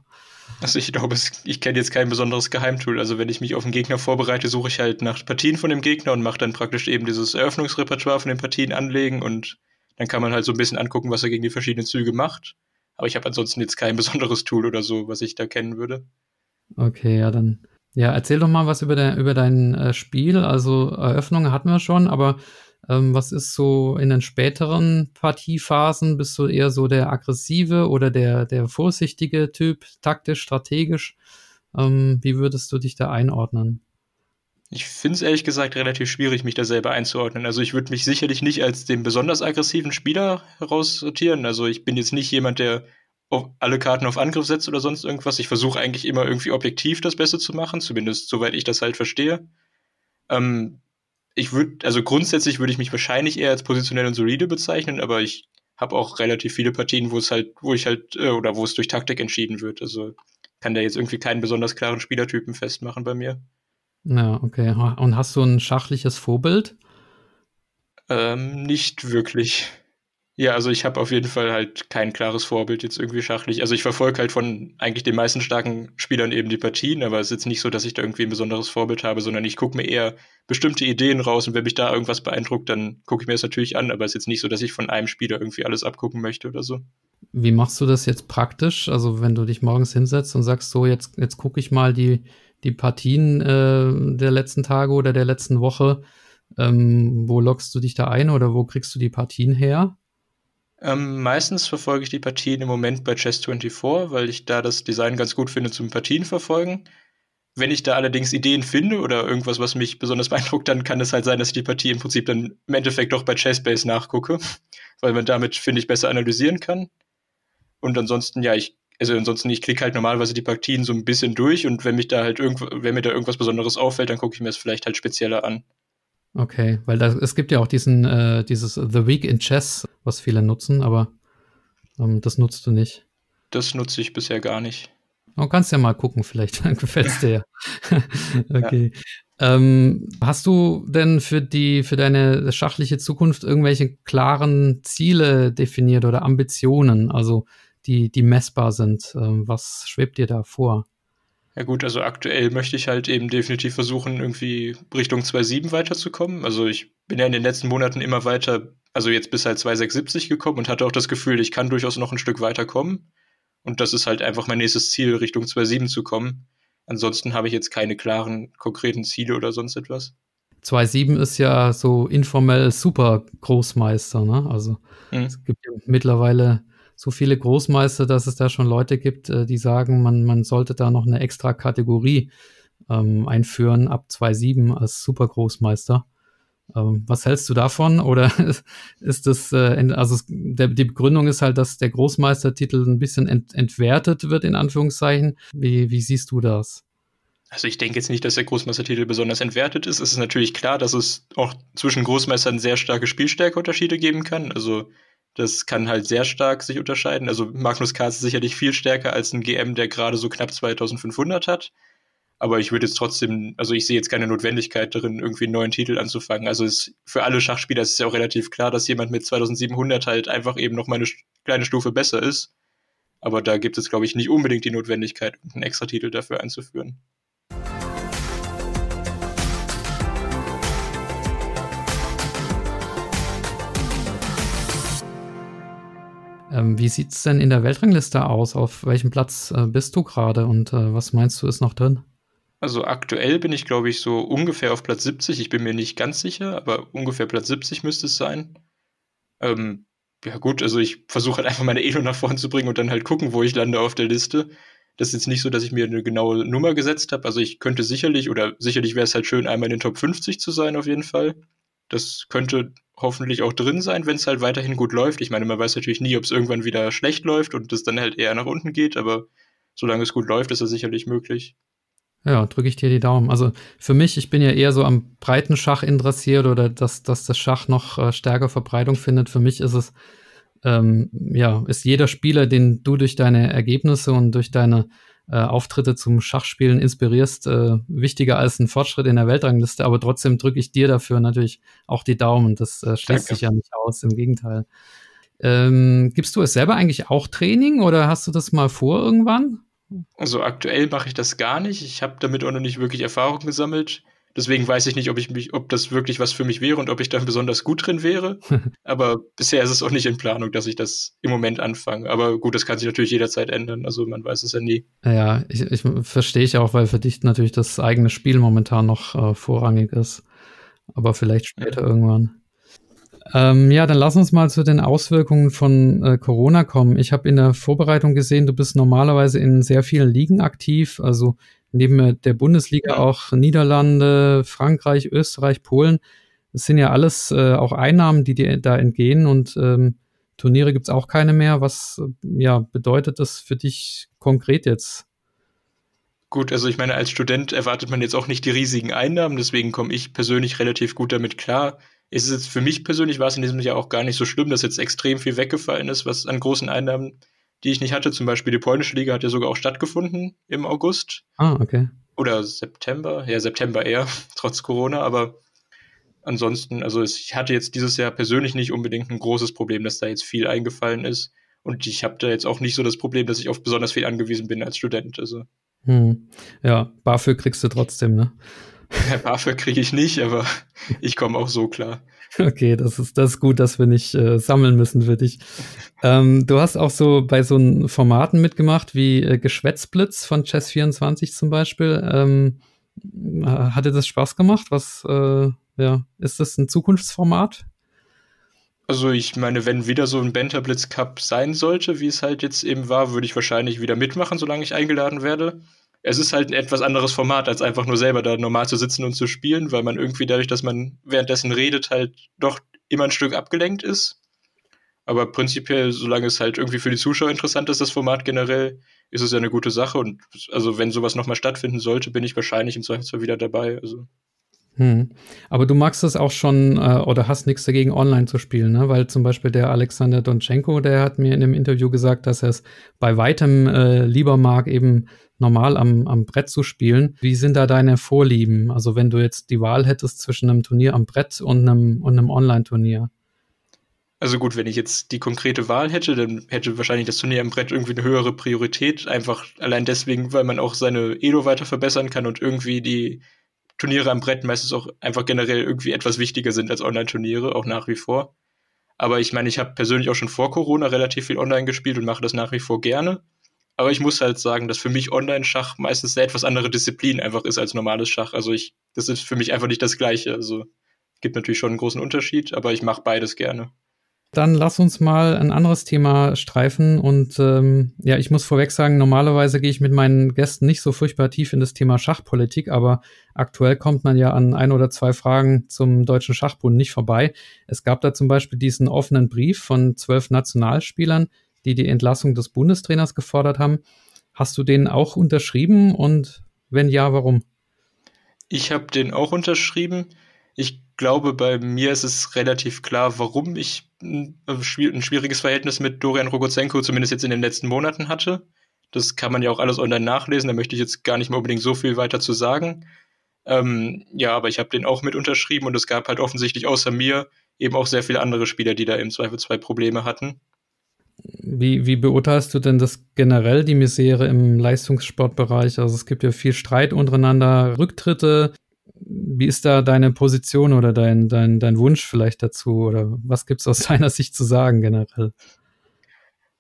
Also ich glaube, ich kenne jetzt kein besonderes Geheimtool. Also wenn ich mich auf einen Gegner vorbereite, suche ich halt nach Partien von dem Gegner und mache dann praktisch eben dieses Eröffnungsrepertoire von den Partien anlegen und dann kann man halt so ein bisschen angucken, was er gegen die verschiedenen Züge macht. Aber ich habe ansonsten jetzt kein besonderes Tool oder so, was ich da kennen würde. Okay, ja, dann. Ja, erzähl doch mal was über, de, über dein äh, Spiel. Also Eröffnung hatten wir schon, aber ähm, was ist so in den späteren Partiephasen? Bist du eher so der aggressive oder der, der vorsichtige Typ, taktisch, strategisch? Ähm, wie würdest du dich da einordnen? Ich finde es ehrlich gesagt relativ schwierig, mich da selber einzuordnen. Also ich würde mich sicherlich nicht als den besonders aggressiven Spieler heraussortieren. Also ich bin jetzt nicht jemand, der alle Karten auf Angriff setzt oder sonst irgendwas. Ich versuche eigentlich immer irgendwie objektiv das Beste zu machen, zumindest soweit ich das halt verstehe. Ähm, ich würde, also grundsätzlich würde ich mich wahrscheinlich eher als positionell und solide bezeichnen, aber ich habe auch relativ viele Partien, wo es halt, wo ich halt, äh, oder wo es durch Taktik entschieden wird. Also kann da jetzt irgendwie keinen besonders klaren Spielertypen festmachen bei mir. Ja, okay. Und hast du ein schachliches Vorbild? Ähm, nicht wirklich. Ja, also ich habe auf jeden Fall halt kein klares Vorbild jetzt irgendwie schachlich. Also ich verfolge halt von eigentlich den meisten starken Spielern eben die Partien, aber es ist jetzt nicht so, dass ich da irgendwie ein besonderes Vorbild habe, sondern ich gucke mir eher bestimmte Ideen raus und wenn mich da irgendwas beeindruckt, dann gucke ich mir das natürlich an, aber es ist jetzt nicht so, dass ich von einem Spieler irgendwie alles abgucken möchte oder so. Wie machst du das jetzt praktisch? Also wenn du dich morgens hinsetzt und sagst, so jetzt, jetzt gucke ich mal die, die Partien äh, der letzten Tage oder der letzten Woche, ähm, wo loggst du dich da ein oder wo kriegst du die Partien her? Ähm, meistens verfolge ich die Partien im Moment bei Chess24, weil ich da das Design ganz gut finde zum Partien verfolgen. Wenn ich da allerdings Ideen finde oder irgendwas, was mich besonders (laughs) beeindruckt, dann kann es halt sein, dass ich die Partie im Prinzip dann im Endeffekt doch bei Chessbase nachgucke, (laughs) weil man damit, finde ich, besser analysieren kann. Und ansonsten, ja, ich, also ansonsten, ich klicke halt normalerweise die Partien so ein bisschen durch und wenn mich da halt irgendwo, wenn mir da irgendwas Besonderes auffällt, dann gucke ich mir das vielleicht halt spezieller an. Okay, weil da, es gibt ja auch diesen, äh, dieses The Week in Chess, was viele nutzen, aber ähm, das nutzt du nicht. Das nutze ich bisher gar nicht. Du kannst ja mal gucken, vielleicht (laughs) gefällt es dir ja. (laughs) okay. Ja. Ähm, hast du denn für die, für deine schachliche Zukunft irgendwelche klaren Ziele definiert oder Ambitionen, also die, die messbar sind? Ähm, was schwebt dir da vor? Ja gut, also aktuell möchte ich halt eben definitiv versuchen, irgendwie Richtung 2.7 weiterzukommen. Also ich bin ja in den letzten Monaten immer weiter, also jetzt bis halt 2.670 gekommen und hatte auch das Gefühl, ich kann durchaus noch ein Stück weiterkommen. Und das ist halt einfach mein nächstes Ziel, Richtung 2.7 zu kommen. Ansonsten habe ich jetzt keine klaren, konkreten Ziele oder sonst etwas. 2.7 ist ja so informell super Großmeister, ne? Also mhm. es gibt ja mittlerweile so viele Großmeister, dass es da schon Leute gibt, äh, die sagen, man, man sollte da noch eine extra Kategorie ähm, einführen ab 2.7 als Supergroßmeister. Ähm, was hältst du davon? Oder (laughs) ist das, äh, also der, die Begründung ist halt, dass der Großmeistertitel ein bisschen ent, entwertet wird, in Anführungszeichen. Wie, wie siehst du das? Also ich denke jetzt nicht, dass der Großmeistertitel besonders entwertet ist. Es ist natürlich klar, dass es auch zwischen Großmeistern sehr starke Spielstärkeunterschiede geben kann. Also das kann halt sehr stark sich unterscheiden. Also Magnus K. ist sicherlich viel stärker als ein GM, der gerade so knapp 2500 hat. Aber ich würde jetzt trotzdem, also ich sehe jetzt keine Notwendigkeit darin, irgendwie einen neuen Titel anzufangen. Also es, für alle Schachspieler ist es ja auch relativ klar, dass jemand mit 2700 halt einfach eben noch mal eine kleine Stufe besser ist. Aber da gibt es, glaube ich, nicht unbedingt die Notwendigkeit, einen extra Titel dafür einzuführen. Ähm, wie sieht es denn in der Weltrangliste aus? Auf welchem Platz äh, bist du gerade und äh, was meinst du ist noch drin? Also aktuell bin ich, glaube ich, so ungefähr auf Platz 70. Ich bin mir nicht ganz sicher, aber ungefähr Platz 70 müsste es sein. Ähm, ja gut, also ich versuche halt einfach meine Elo nach vorne zu bringen und dann halt gucken, wo ich lande auf der Liste. Das ist jetzt nicht so, dass ich mir eine genaue Nummer gesetzt habe. Also ich könnte sicherlich, oder sicherlich wäre es halt schön, einmal in den Top 50 zu sein auf jeden Fall. Das könnte hoffentlich auch drin sein, wenn es halt weiterhin gut läuft. Ich meine, man weiß natürlich nie, ob es irgendwann wieder schlecht läuft und es dann halt eher nach unten geht, aber solange es gut läuft, ist es sicherlich möglich. Ja, drücke ich dir die Daumen. Also für mich, ich bin ja eher so am breiten Schach interessiert oder dass, dass das Schach noch äh, stärker Verbreitung findet. Für mich ist es, ähm, ja, ist jeder Spieler, den du durch deine Ergebnisse und durch deine äh, Auftritte zum Schachspielen inspirierst, äh, wichtiger als ein Fortschritt in der Weltrangliste. Aber trotzdem drücke ich dir dafür natürlich auch die Daumen. Das äh, schließt Danke. sich ja nicht aus, im Gegenteil. Ähm, gibst du es selber eigentlich auch Training oder hast du das mal vor irgendwann? Also aktuell mache ich das gar nicht. Ich habe damit auch noch nicht wirklich Erfahrung gesammelt. Deswegen weiß ich nicht, ob ich mich, ob das wirklich was für mich wäre und ob ich da besonders gut drin wäre. (laughs) Aber bisher ist es auch nicht in Planung, dass ich das im Moment anfange. Aber gut, das kann sich natürlich jederzeit ändern. Also man weiß es ja nie. Ja, ich, ich verstehe ich auch, weil für dich natürlich das eigene Spiel momentan noch äh, vorrangig ist. Aber vielleicht später ja. irgendwann. Ähm, ja, dann lass uns mal zu den Auswirkungen von äh, Corona kommen. Ich habe in der Vorbereitung gesehen, du bist normalerweise in sehr vielen Ligen aktiv, also neben der Bundesliga auch Niederlande, Frankreich, Österreich, Polen. Das sind ja alles äh, auch Einnahmen, die dir da entgehen und ähm, Turniere gibt's auch keine mehr. Was ja, bedeutet das für dich konkret jetzt? Gut, also ich meine, als Student erwartet man jetzt auch nicht die riesigen Einnahmen, deswegen komme ich persönlich relativ gut damit klar. Es ist jetzt für mich persönlich war es in diesem Jahr auch gar nicht so schlimm, dass jetzt extrem viel weggefallen ist, was an großen Einnahmen die ich nicht hatte. Zum Beispiel die polnische Liga hat ja sogar auch stattgefunden im August. Ah, okay. Oder September. Ja, September eher, (laughs) trotz Corona. Aber ansonsten, also ich hatte jetzt dieses Jahr persönlich nicht unbedingt ein großes Problem, dass da jetzt viel eingefallen ist. Und ich habe da jetzt auch nicht so das Problem, dass ich auf besonders viel angewiesen bin als Student. Also. Hm. Ja, BAföG kriegst du trotzdem, ne? (laughs) BAföG kriege ich nicht, aber ich komme auch so klar. Okay, das ist, das ist gut, dass wir nicht äh, sammeln müssen für dich. Ähm, du hast auch so bei so Formaten mitgemacht wie äh, Geschwätzblitz von Chess24 zum Beispiel. Ähm, hatte das Spaß gemacht? Was, äh, ja, ist das ein Zukunftsformat? Also ich meine, wenn wieder so ein Benterblitz Cup sein sollte, wie es halt jetzt eben war, würde ich wahrscheinlich wieder mitmachen, solange ich eingeladen werde es ist halt ein etwas anderes Format, als einfach nur selber da normal zu sitzen und zu spielen, weil man irgendwie dadurch, dass man währenddessen redet, halt doch immer ein Stück abgelenkt ist. Aber prinzipiell, solange es halt irgendwie für die Zuschauer interessant ist, das Format generell, ist es ja eine gute Sache. Und also wenn sowas nochmal stattfinden sollte, bin ich wahrscheinlich im Zweifelsfall wieder dabei. Also hm. Aber du magst es auch schon äh, oder hast nichts dagegen, online zu spielen, ne? Weil zum Beispiel der Alexander Donchenko, der hat mir in einem Interview gesagt, dass er es bei weitem äh, lieber mag, eben normal am, am Brett zu spielen. Wie sind da deine Vorlieben? Also wenn du jetzt die Wahl hättest zwischen einem Turnier am Brett und einem, und einem Online-Turnier. Also gut, wenn ich jetzt die konkrete Wahl hätte, dann hätte wahrscheinlich das Turnier am Brett irgendwie eine höhere Priorität. Einfach allein deswegen, weil man auch seine Elo weiter verbessern kann und irgendwie die Turniere am Brett meistens auch einfach generell irgendwie etwas wichtiger sind als Online-Turniere, auch nach wie vor. Aber ich meine, ich habe persönlich auch schon vor Corona relativ viel online gespielt und mache das nach wie vor gerne. Aber ich muss halt sagen, dass für mich Online-Schach meistens eine etwas andere Disziplin einfach ist als normales Schach. Also ich, das ist für mich einfach nicht das Gleiche. Also gibt natürlich schon einen großen Unterschied, aber ich mache beides gerne. Dann lass uns mal ein anderes Thema streifen. Und ähm, ja, ich muss vorweg sagen, normalerweise gehe ich mit meinen Gästen nicht so furchtbar tief in das Thema Schachpolitik, aber aktuell kommt man ja an ein oder zwei Fragen zum Deutschen Schachbund nicht vorbei. Es gab da zum Beispiel diesen offenen Brief von zwölf Nationalspielern, die die Entlassung des Bundestrainers gefordert haben. Hast du den auch unterschrieben und wenn ja, warum? Ich habe den auch unterschrieben. Ich glaube, bei mir ist es relativ klar, warum ich ein, schwieriges Verhältnis mit Dorian Rogozenko zumindest jetzt in den letzten Monaten hatte. Das kann man ja auch alles online nachlesen, da möchte ich jetzt gar nicht mehr unbedingt so viel weiter zu sagen. Ähm, ja, aber ich habe den auch mit unterschrieben und es gab halt offensichtlich außer mir eben auch sehr viele andere Spieler, die da im Zweifel zwei Probleme hatten. Wie, wie beurteilst du denn das generell, die Misere im Leistungssportbereich? Also es gibt ja viel Streit untereinander, Rücktritte, wie ist da deine Position oder dein, dein, dein Wunsch vielleicht dazu? Oder was gibt es aus (laughs) deiner Sicht zu sagen generell?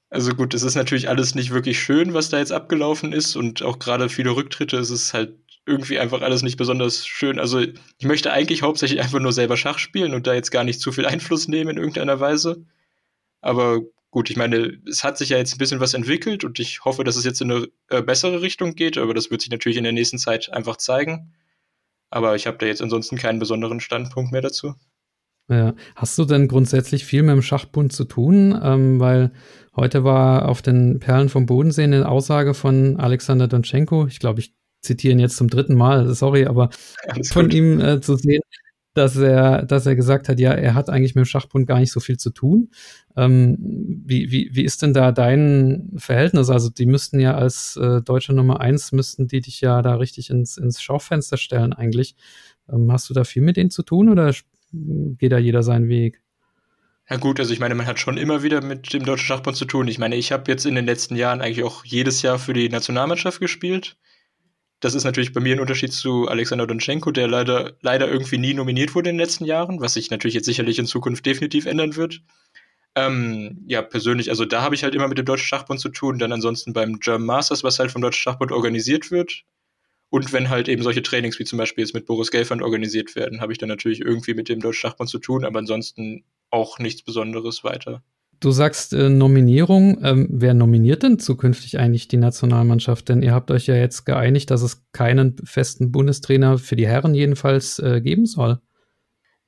Also gut, es ist natürlich alles nicht wirklich schön, was da jetzt abgelaufen ist und auch gerade viele Rücktritte ist es halt irgendwie einfach alles nicht besonders schön. Also ich möchte eigentlich hauptsächlich einfach nur selber Schach spielen und da jetzt gar nicht zu viel Einfluss nehmen in irgendeiner Weise. Aber gut, ich meine, es hat sich ja jetzt ein bisschen was entwickelt und ich hoffe, dass es jetzt in eine äh, bessere Richtung geht, aber das wird sich natürlich in der nächsten Zeit einfach zeigen. Aber ich habe da jetzt ansonsten keinen besonderen Standpunkt mehr dazu. Ja. Hast du denn grundsätzlich viel mit dem Schachbund zu tun? Ähm, weil heute war auf den Perlen vom Bodensee eine Aussage von Alexander Donschenko. Ich glaube, ich zitiere ihn jetzt zum dritten Mal, sorry, aber Alles von gut. ihm äh, zu sehen, dass er, dass er gesagt hat, ja, er hat eigentlich mit dem Schachbund gar nicht so viel zu tun. Ähm, wie, wie, wie ist denn da dein Verhältnis? Also die müssten ja als äh, deutsche Nummer eins, müssten die dich ja da richtig ins, ins Schaufenster stellen eigentlich. Ähm, hast du da viel mit denen zu tun oder geht da jeder seinen Weg? Na gut, also ich meine, man hat schon immer wieder mit dem Deutschen Schachbund zu tun. Ich meine, ich habe jetzt in den letzten Jahren eigentlich auch jedes Jahr für die Nationalmannschaft gespielt. Das ist natürlich bei mir ein Unterschied zu Alexander Donschenko, der leider, leider irgendwie nie nominiert wurde in den letzten Jahren, was sich natürlich jetzt sicherlich in Zukunft definitiv ändern wird. Ähm, ja, persönlich, also da habe ich halt immer mit dem Deutschen Schachbund zu tun, dann ansonsten beim German Masters, was halt vom Deutschen Schachbund organisiert wird. Und wenn halt eben solche Trainings wie zum Beispiel jetzt mit Boris Gelfand organisiert werden, habe ich dann natürlich irgendwie mit dem Deutschen Schachbund zu tun, aber ansonsten auch nichts Besonderes weiter. Du sagst äh, Nominierung. Ähm, wer nominiert denn zukünftig eigentlich die Nationalmannschaft? Denn ihr habt euch ja jetzt geeinigt, dass es keinen festen Bundestrainer für die Herren jedenfalls äh, geben soll.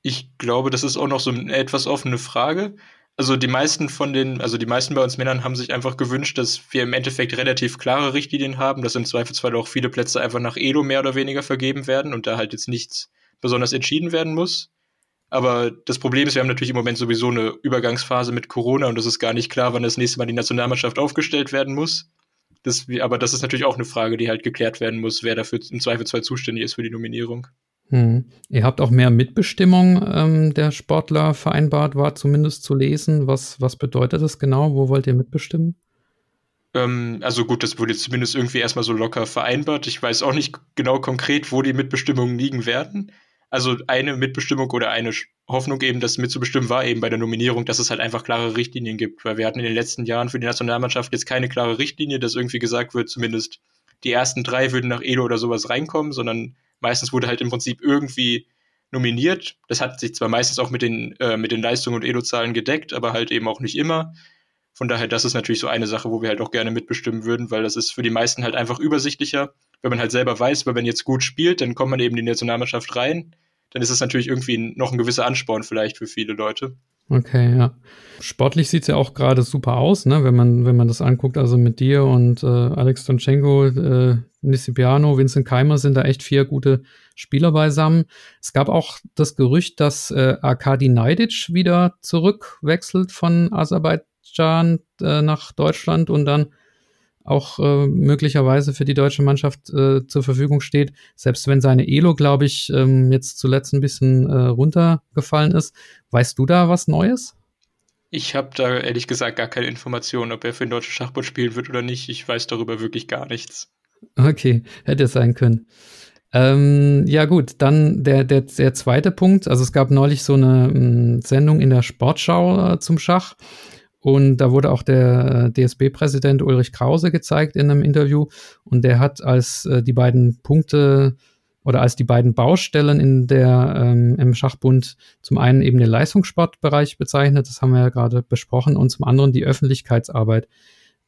Ich glaube, das ist auch noch so eine etwas offene Frage. Also die meisten von den, also die meisten bei uns Männern haben sich einfach gewünscht, dass wir im Endeffekt relativ klare Richtlinien haben, dass im Zweifelsfall auch viele Plätze einfach nach Edo mehr oder weniger vergeben werden und da halt jetzt nichts besonders entschieden werden muss. Aber das Problem ist, wir haben natürlich im Moment sowieso eine Übergangsphase mit Corona und es ist gar nicht klar, wann das nächste Mal die Nationalmannschaft aufgestellt werden muss. Das, aber das ist natürlich auch eine Frage, die halt geklärt werden muss, wer dafür im Zweifelsfall zuständig ist für die Nominierung. Hm. Ihr habt auch mehr Mitbestimmung ähm, der Sportler vereinbart, war zumindest zu lesen. Was, was bedeutet das genau? Wo wollt ihr mitbestimmen? Ähm, also gut, das wurde zumindest irgendwie erstmal so locker vereinbart. Ich weiß auch nicht genau konkret, wo die Mitbestimmungen liegen werden. Also eine Mitbestimmung oder eine Hoffnung eben, das mitzubestimmen, war eben bei der Nominierung, dass es halt einfach klare Richtlinien gibt. Weil wir hatten in den letzten Jahren für die Nationalmannschaft jetzt keine klare Richtlinie, dass irgendwie gesagt wird, zumindest die ersten drei würden nach Edo oder sowas reinkommen, sondern meistens wurde halt im Prinzip irgendwie nominiert. Das hat sich zwar meistens auch mit den, äh, mit den Leistungen und Edo-Zahlen gedeckt, aber halt eben auch nicht immer. Von daher, das ist natürlich so eine Sache, wo wir halt auch gerne mitbestimmen würden, weil das ist für die meisten halt einfach übersichtlicher wenn man halt selber weiß, weil man jetzt gut spielt, dann kommt man eben in die Nationalmannschaft rein. Dann ist es natürlich irgendwie noch ein gewisser Ansporn vielleicht für viele Leute. Okay, ja. Sportlich sieht es ja auch gerade super aus, ne? wenn, man, wenn man das anguckt. Also mit dir und äh, Alex Donchenko, äh, Nisipiano, Vincent Keimer sind da echt vier gute Spieler beisammen. Es gab auch das Gerücht, dass äh, Arkadi Neidic wieder zurückwechselt von Aserbaidschan äh, nach Deutschland und dann auch äh, möglicherweise für die deutsche Mannschaft äh, zur Verfügung steht. Selbst wenn seine Elo, glaube ich, ähm, jetzt zuletzt ein bisschen äh, runtergefallen ist. Weißt du da was Neues? Ich habe da ehrlich gesagt gar keine Informationen, ob er für den deutschen Schachbund spielen wird oder nicht. Ich weiß darüber wirklich gar nichts. Okay, hätte es sein können. Ähm, ja gut, dann der, der, der zweite Punkt. Also es gab neulich so eine m, hm, Sendung in der Sportschau äh, zum Schach und da wurde auch der äh, DSB-Präsident Ulrich Krause gezeigt in einem Interview. Und der hat als äh, die beiden Punkte oder als die beiden Baustellen in der, ähm, im Schachbund zum einen eben den Leistungssportbereich bezeichnet, das haben wir ja gerade besprochen, und zum anderen die Öffentlichkeitsarbeit.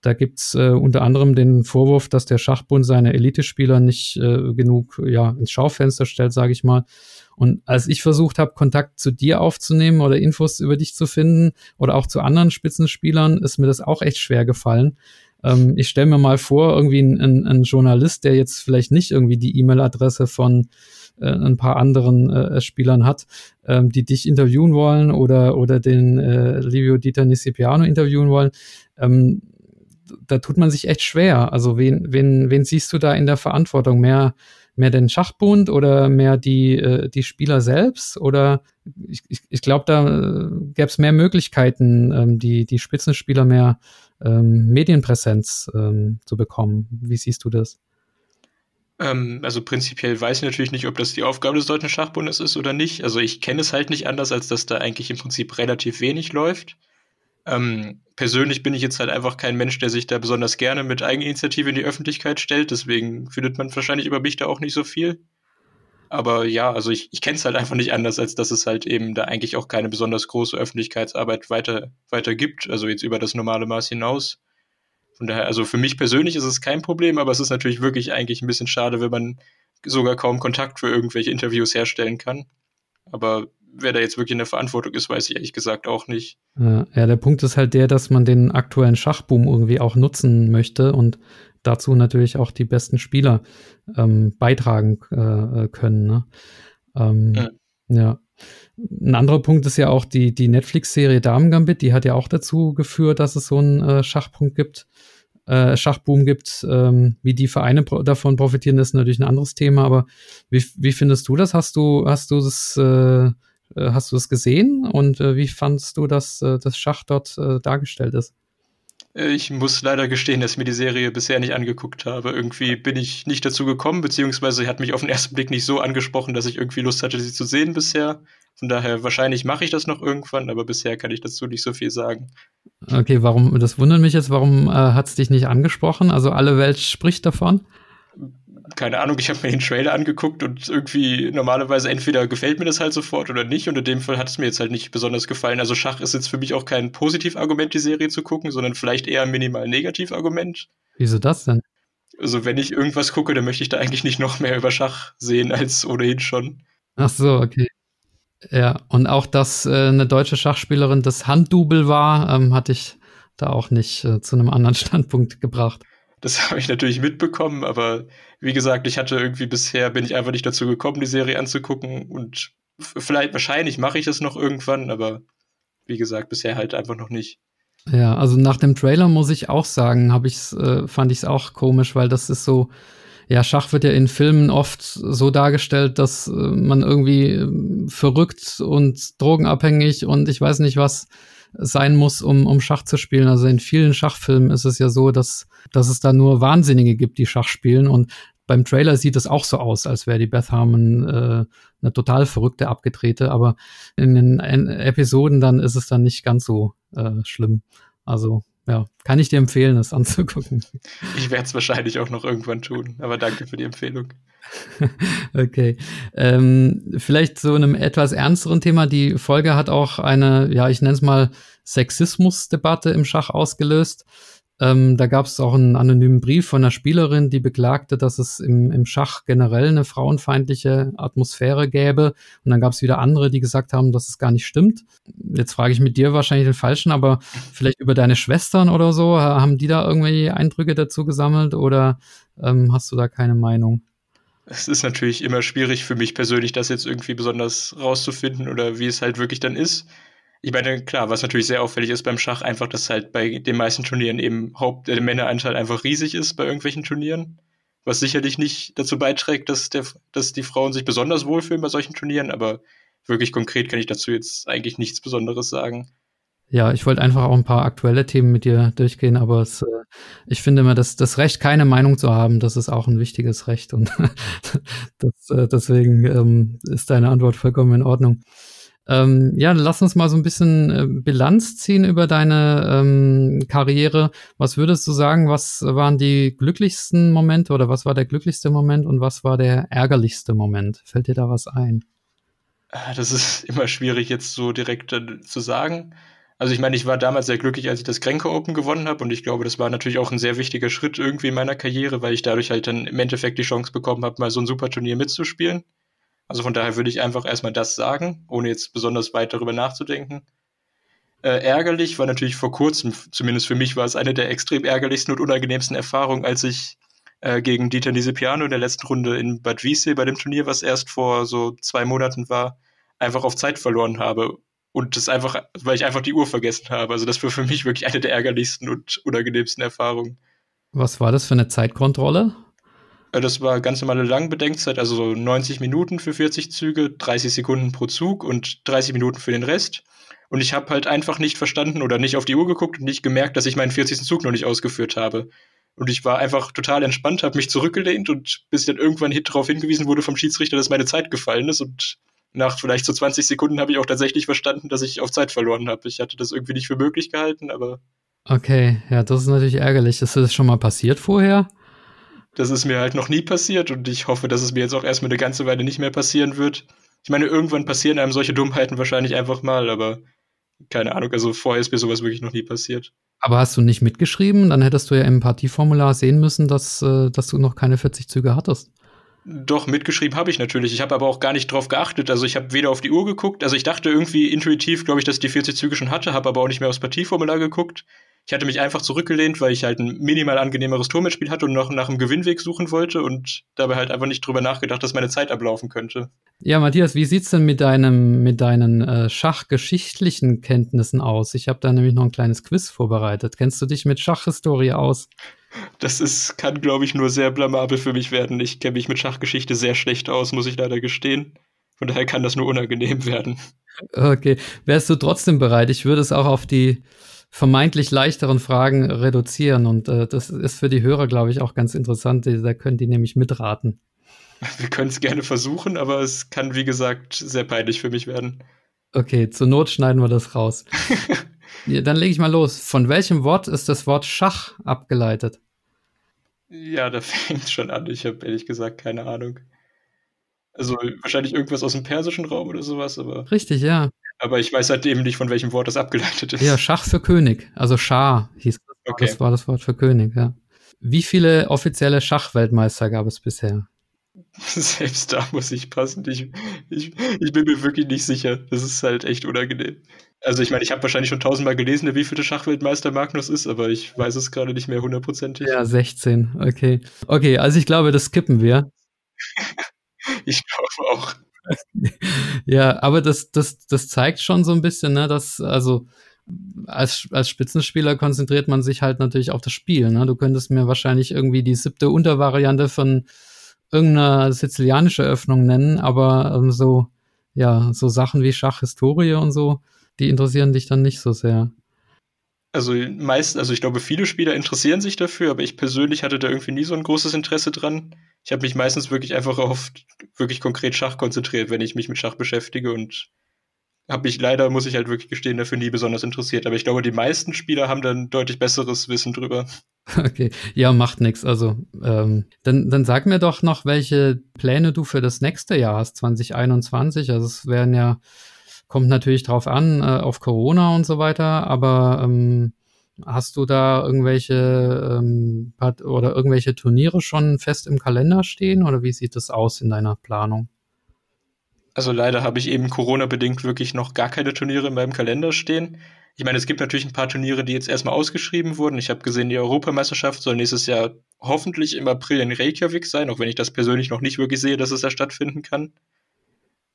Da gibt's äh, unter anderem den Vorwurf, dass der Schachbund seine Elitespieler nicht äh, genug ja, ins Schaufenster stellt, sage ich mal. Und als ich versucht habe, Kontakt zu dir aufzunehmen oder Infos über dich zu finden oder auch zu anderen Spitzenspielern, ist mir das auch echt schwer gefallen. Ähm, ich stelle mir mal vor, irgendwie ein, ein, ein, Journalist, der jetzt vielleicht nicht irgendwie die E-Mail-Adresse von äh, ein paar anderen äh, Spielern hat, ähm, die dich interviewen wollen oder, oder den äh, Livio Dieter Nisipiano interviewen wollen. Ähm, da tut man sich echt schwer. Also wen, wen, wen siehst du da in der Verantwortung? Mehr, mehr den Schachbund oder mehr die, äh, die Spieler selbst? Oder ich, ich, ich glaube, da äh, gäbe es mehr Möglichkeiten, ähm, die, die Spitzenspieler mehr ähm, Medienpräsenz ähm, zu bekommen. Wie siehst du das? Also prinzipiell weiß ich natürlich nicht, ob das die Aufgabe des Deutschen Schachbundes ist oder nicht. Also ich kenne es halt nicht anders, als dass da eigentlich im Prinzip relativ wenig läuft. Ähm, persönlich bin ich jetzt halt einfach kein Mensch, der sich da besonders gerne mit Eigeninitiative in die Öffentlichkeit stellt. Deswegen findet man wahrscheinlich über mich da auch nicht so viel. Aber ja, also ich, ich kenne es halt einfach nicht anders, als dass es halt eben da eigentlich auch keine besonders große Öffentlichkeitsarbeit weiter, weiter gibt. Also jetzt über das normale Maß hinaus. Von daher, also für mich persönlich ist es kein Problem, aber es ist natürlich wirklich eigentlich ein bisschen schade, wenn man sogar kaum Kontakt für irgendwelche Interviews herstellen kann. Aber wer da jetzt wirklich in der Verantwortung ist, weiß ich ehrlich gesagt auch nicht. Ja, der Punkt ist halt der, dass man den aktuellen Schachboom irgendwie auch nutzen möchte und dazu natürlich auch die besten Spieler ähm, beitragen äh, können. Ne? Ähm, ja. ja. Ein anderer Punkt ist ja auch die, die Netflix-Serie Damen Gambit, die hat ja auch dazu geführt, dass es so einen äh, Schachpunkt gibt, äh, Schachboom gibt. Ähm, wie die Vereine pro davon profitieren, ist natürlich ein anderes Thema, aber wie, wie findest du das? Hast du, hast du das äh, Äh, hast du es gesehen und äh, wie fandst du, dass äh, das Schach dort äh, dargestellt ist? Äh, ich muss leider gestehen, dass ich mir die Serie bisher nicht angeguckt habe. Irgendwie bin ich nicht dazu gekommen, beziehungsweise hat mich auf den ersten Blick nicht so angesprochen, dass ich irgendwie Lust hatte, sie zu sehen bisher. Von daher, wahrscheinlich mache ich das noch irgendwann, aber bisher kann ich dazu nicht so viel sagen. Okay, warum, das wundert mich jetzt, warum äh, hat es dich nicht angesprochen? Also alle Welt spricht davon? Keine Ahnung, ich habe mir den Trailer angeguckt und irgendwie normalerweise entweder gefällt mir das halt sofort oder nicht und in dem Fall hat es mir jetzt halt nicht besonders gefallen. Also Schach ist jetzt für mich auch kein Positivargument, die Serie zu gucken, sondern vielleicht eher ein minimal Negativargument. Wieso das denn? Also wenn ich irgendwas gucke, dann möchte ich da eigentlich nicht noch mehr über Schach sehen als ohnehin schon. Ach so, okay. Ja, und auch, dass äh, eine deutsche Schachspielerin das Handdouble war, ähm, hatte ich da auch nicht äh, zu einem anderen (laughs) Standpunkt gebracht. Das (laughs) habe ich natürlich mitbekommen, aber wie gesagt, ich hatte irgendwie bisher, bin ich einfach nicht dazu gekommen, die Serie anzugucken und vielleicht, wahrscheinlich mache ich das noch irgendwann, aber wie gesagt, bisher halt einfach noch nicht. Ja, also nach dem Trailer muss ich auch sagen, habe ich's, äh, fand ich es auch komisch, weil das ist so, ja, Schach wird ja in Filmen oft so dargestellt, dass äh, man irgendwie äh, verrückt und drogenabhängig und ich weiß nicht was sein muss, um, um Schach zu spielen. Also in vielen Schachfilmen ist es ja so, dass, dass es da nur Wahnsinnige gibt, die Schach spielen. Und beim Trailer sieht es auch so aus, als wäre die Beth Harmon äh, eine total verrückte, abgedrehte. Aber in den Episoden dann ist es dann nicht ganz so äh, schlimm. Also ja, kann ich dir empfehlen, es anzugucken. Ich werde es wahrscheinlich auch noch irgendwann tun, aber danke für die Empfehlung. (laughs) okay. Ähm, vielleicht so einem etwas ernsteren Thema. Die Folge hat auch eine, ja, ich nenne es mal Sexismusdebatte im Schach ausgelöst. Ähm, da gab es auch einen anonymen Brief von einer Spielerin, die beklagte, dass es im, im Schach generell eine frauenfeindliche Atmosphäre gäbe. Und dann gab es wieder andere, die gesagt haben, dass es gar nicht stimmt. Jetzt frage ich mit dir wahrscheinlich den Falschen, aber vielleicht über deine Schwestern oder so. Haben die da irgendwelche Eindrücke dazu gesammelt oder ähm, hast du da keine Meinung? Es ist natürlich immer schwierig für mich persönlich, das jetzt irgendwie besonders rauszufinden oder wie es halt wirklich dann ist. Ich meine, klar, was natürlich sehr auffällig ist beim Schach, einfach, dass halt bei den meisten Turnieren eben Haupt der Männeranteil einfach riesig ist bei irgendwelchen Turnieren. Was sicherlich nicht dazu beiträgt, dass, der, dass die Frauen sich besonders wohlfühlen bei solchen Turnieren, aber wirklich konkret kann ich dazu jetzt eigentlich nichts Besonderes sagen. Ja, ich wollte einfach auch ein paar aktuelle Themen mit dir durchgehen, aber es, äh, ich finde immer, dass das Recht, keine Meinung zu haben, das ist auch ein wichtiges Recht und (laughs) das, äh, deswegen ähm, ist deine Antwort vollkommen in Ordnung. Ähm, ja, lass uns mal so ein bisschen äh, Bilanz ziehen über deine ähm, Karriere. Was würdest du sagen, was waren die glücklichsten Momente oder was war der glücklichste Moment und was war der ärgerlichste Moment? Fällt dir da was ein? Ah, das ist (laughs) immer schwierig jetzt so direkt äh, zu sagen. Also ich meine, ich war damals sehr glücklich, als ich das Kränke Open gewonnen habe und ich glaube, das war natürlich auch ein sehr wichtiger Schritt irgendwie in meiner Karriere, weil ich dadurch halt dann im Endeffekt die Chance bekommen habe, mal so ein super Turnier mitzuspielen. Also von daher würde ich einfach erstmal das sagen, ohne jetzt besonders weit darüber nachzudenken. Äh, ärgerlich war natürlich vor kurzem, zumindest für mich war es eine der extrem ärgerlichsten und unangenehmsten Erfahrungen, als ich äh, gegen Dieter Nisipiano in der letzten Runde in Bad Wiessee bei dem Turnier, was erst vor so zwei Monaten war, einfach auf Zeit verloren habe. Und das einfach, weil ich einfach die Uhr vergessen habe. Also das war für mich wirklich eine der ärgerlichsten und unangenehmsten Erfahrungen. Was war das für eine Zeitkontrolle? Äh, das war ganz normale Langbedenkzeit, also so 90 Minuten für 40 Züge, 30 Sekunden pro Zug und 30 Minuten für den Rest. Und ich habe halt einfach nicht verstanden oder nicht auf die Uhr geguckt und nicht gemerkt, dass ich meinen 40. Zug noch nicht ausgeführt habe. Und ich war einfach total entspannt, habe mich zurückgelehnt und bis dann irgendwann darauf hingewiesen wurde vom Schiedsrichter, dass meine Zeit gefallen ist. Und nach vielleicht so 20 Sekunden habe ich auch tatsächlich verstanden, dass ich auf Zeit verloren habe. Ich hatte das irgendwie nicht für möglich gehalten, aber. Okay, ja, das ist natürlich ärgerlich. Ist das schon mal passiert vorher? Das ist mir halt noch nie passiert und ich hoffe, dass es mir jetzt auch erstmal eine ganze Weile nicht mehr passieren wird. Ich meine, irgendwann passieren einem solche Dummheiten wahrscheinlich einfach mal, aber keine Ahnung, also vorher ist mir sowas wirklich noch nie passiert. Aber hast du nicht mitgeschrieben? Dann hättest du ja im Partieformular sehen müssen, dass, äh, dass du noch keine 40 Züge hattest. Doch, mitgeschrieben habe ich natürlich. Ich habe aber auch gar nicht drauf geachtet. Also ich habe weder auf die Uhr geguckt, also ich dachte irgendwie intuitiv, glaube ich, dass ich die 40 Züge schon hatte, habe aber auch nicht mehr aufs Partieformular geguckt. Ich hatte mich einfach zurückgelehnt, weil ich halt ein minimal angenehmeres Tormitspiel hatte und noch nach einem Gewinnweg suchen wollte und dabei halt einfach nicht drüber nachgedacht, dass meine Zeit ablaufen könnte. Ja, Matthias, wie sieht's denn mit deinem, mit deinen äh, schachgeschichtlichen Kenntnissen aus? Ich habe da nämlich noch ein kleines Quiz vorbereitet. Kennst du dich mit Schachhistorie aus? Das ist, kann, glaube ich, nur sehr blamabel für mich werden. Ich kenne mich mit Schachgeschichte sehr schlecht aus, muss ich leider gestehen. Von daher kann das nur unangenehm (laughs) werden. Okay. Wärst du trotzdem bereit? Ich würde es auch auf die vermeintlich leichteren Fragen reduzieren und äh, das ist für die Hörer, glaube ich, auch ganz interessant. Da können die nämlich mitraten. (laughs) Wir können es gerne versuchen, aber es kann, wie gesagt, sehr peinlich für mich werden. Okay, zur Not schneiden wir das raus. (laughs) ja, dann lege ich mal los. Von welchem Wort ist das Wort Schach abgeleitet? Ja, da (laughs) fängt es schon an. Ich habe ehrlich gesagt keine Ahnung. Also wahrscheinlich irgendwas aus dem persischen Raum oder sowas, aber. Richtig, ja. Aber ich weiß halt eben nicht, von welchem Wort das abgeleitet ist. Ja, Schach für König. Also Schah hieß das. Okay. Das war das Wort für König, ja. Wie viele offizielle Schachweltmeister gab es bisher? (laughs) Selbst da muss ich passen. Ich, ich, ich bin mir wirklich nicht sicher. Das ist halt echt unangenehm. Also ich meine, ich habe wahrscheinlich schon tausendmal gelesen, wie viele Schachweltmeister Magnus ist, aber ich weiß es gerade nicht mehr hundertprozentig. Ja, 16. Okay. Okay, also ich glaube, das skippen wir. (laughs) ich glaube auch. (laughs) ja, aber das, das, das zeigt schon so ein bisschen, ne, dass, also als, als Spitzenspieler konzentriert man sich halt natürlich auf das Spiel. Ne? Du könntest mir wahrscheinlich irgendwie die siebte Untervariante von irgendeiner sizilianische Öffnung nennen, aber ähm, so, ja, so Sachen wie Schachhistorie und so, die interessieren dich dann nicht so sehr. Also meist, also ich glaube, viele Spieler interessieren sich dafür, aber ich persönlich hatte da irgendwie nie so ein großes Interesse dran. Ich habe mich meistens wirklich einfach auf wirklich konkret Schach konzentriert, wenn ich mich mit Schach beschäftige und habe mich leider, muss ich halt wirklich gestehen, dafür nie besonders interessiert. Aber ich glaube, die meisten Spieler haben dann deutlich besseres Wissen drüber. (laughs) Okay, ja, macht nichts. Also, ähm, dann, dann sag mir doch noch, welche Pläne du für das nächste Jahr hast, 2021. Also, es werden ja, kommt natürlich drauf an, äh, auf Corona und so weiter, aber ähm, hast du da irgendwelche ähm, oder irgendwelche Turniere schon fest im Kalender stehen oder wie sieht das aus in deiner Planung? Also leider habe ich eben Corona-bedingt wirklich noch gar keine Turniere in meinem Kalender stehen. Ich meine, es gibt natürlich ein paar Turniere, die jetzt erstmal ausgeschrieben wurden. Ich habe gesehen, die Europameisterschaft soll nächstes Jahr hoffentlich im April in Reykjavik sein, auch wenn ich das persönlich noch nicht wirklich sehe, dass es da stattfinden kann.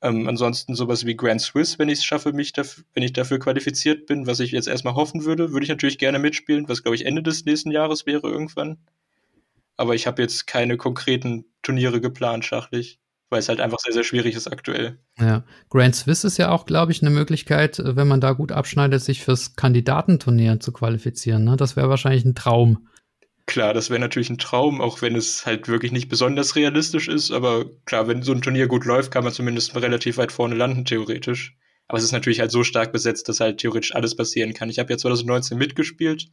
Ähm, ansonsten sowas wie Grand Swiss, wenn ich es schaffe, mich dafür, wenn ich dafür qualifiziert bin, was ich jetzt erstmal hoffen würde, würde ich natürlich gerne mitspielen, was glaube ich Ende des nächsten Jahres wäre irgendwann. Aber ich habe jetzt keine konkreten Turniere geplant, schachlich weil es halt einfach sehr, sehr schwierig ist aktuell. Ja, Grand Swiss ist ja auch, glaube ich, eine Möglichkeit, äh, wenn man da gut abschneidet, sich fürs Kandidatenturnier zu qualifizieren. Ne? Das wäre wahrscheinlich ein Traum. Klar, das wäre natürlich ein Traum, auch wenn es halt wirklich nicht besonders realistisch ist. Aber klar, wenn so ein Turnier gut läuft, kann man zumindest relativ weit vorne landen, theoretisch. Aber es ist natürlich halt so stark besetzt, dass halt theoretisch alles passieren kann. Ich habe ja 2019 mitgespielt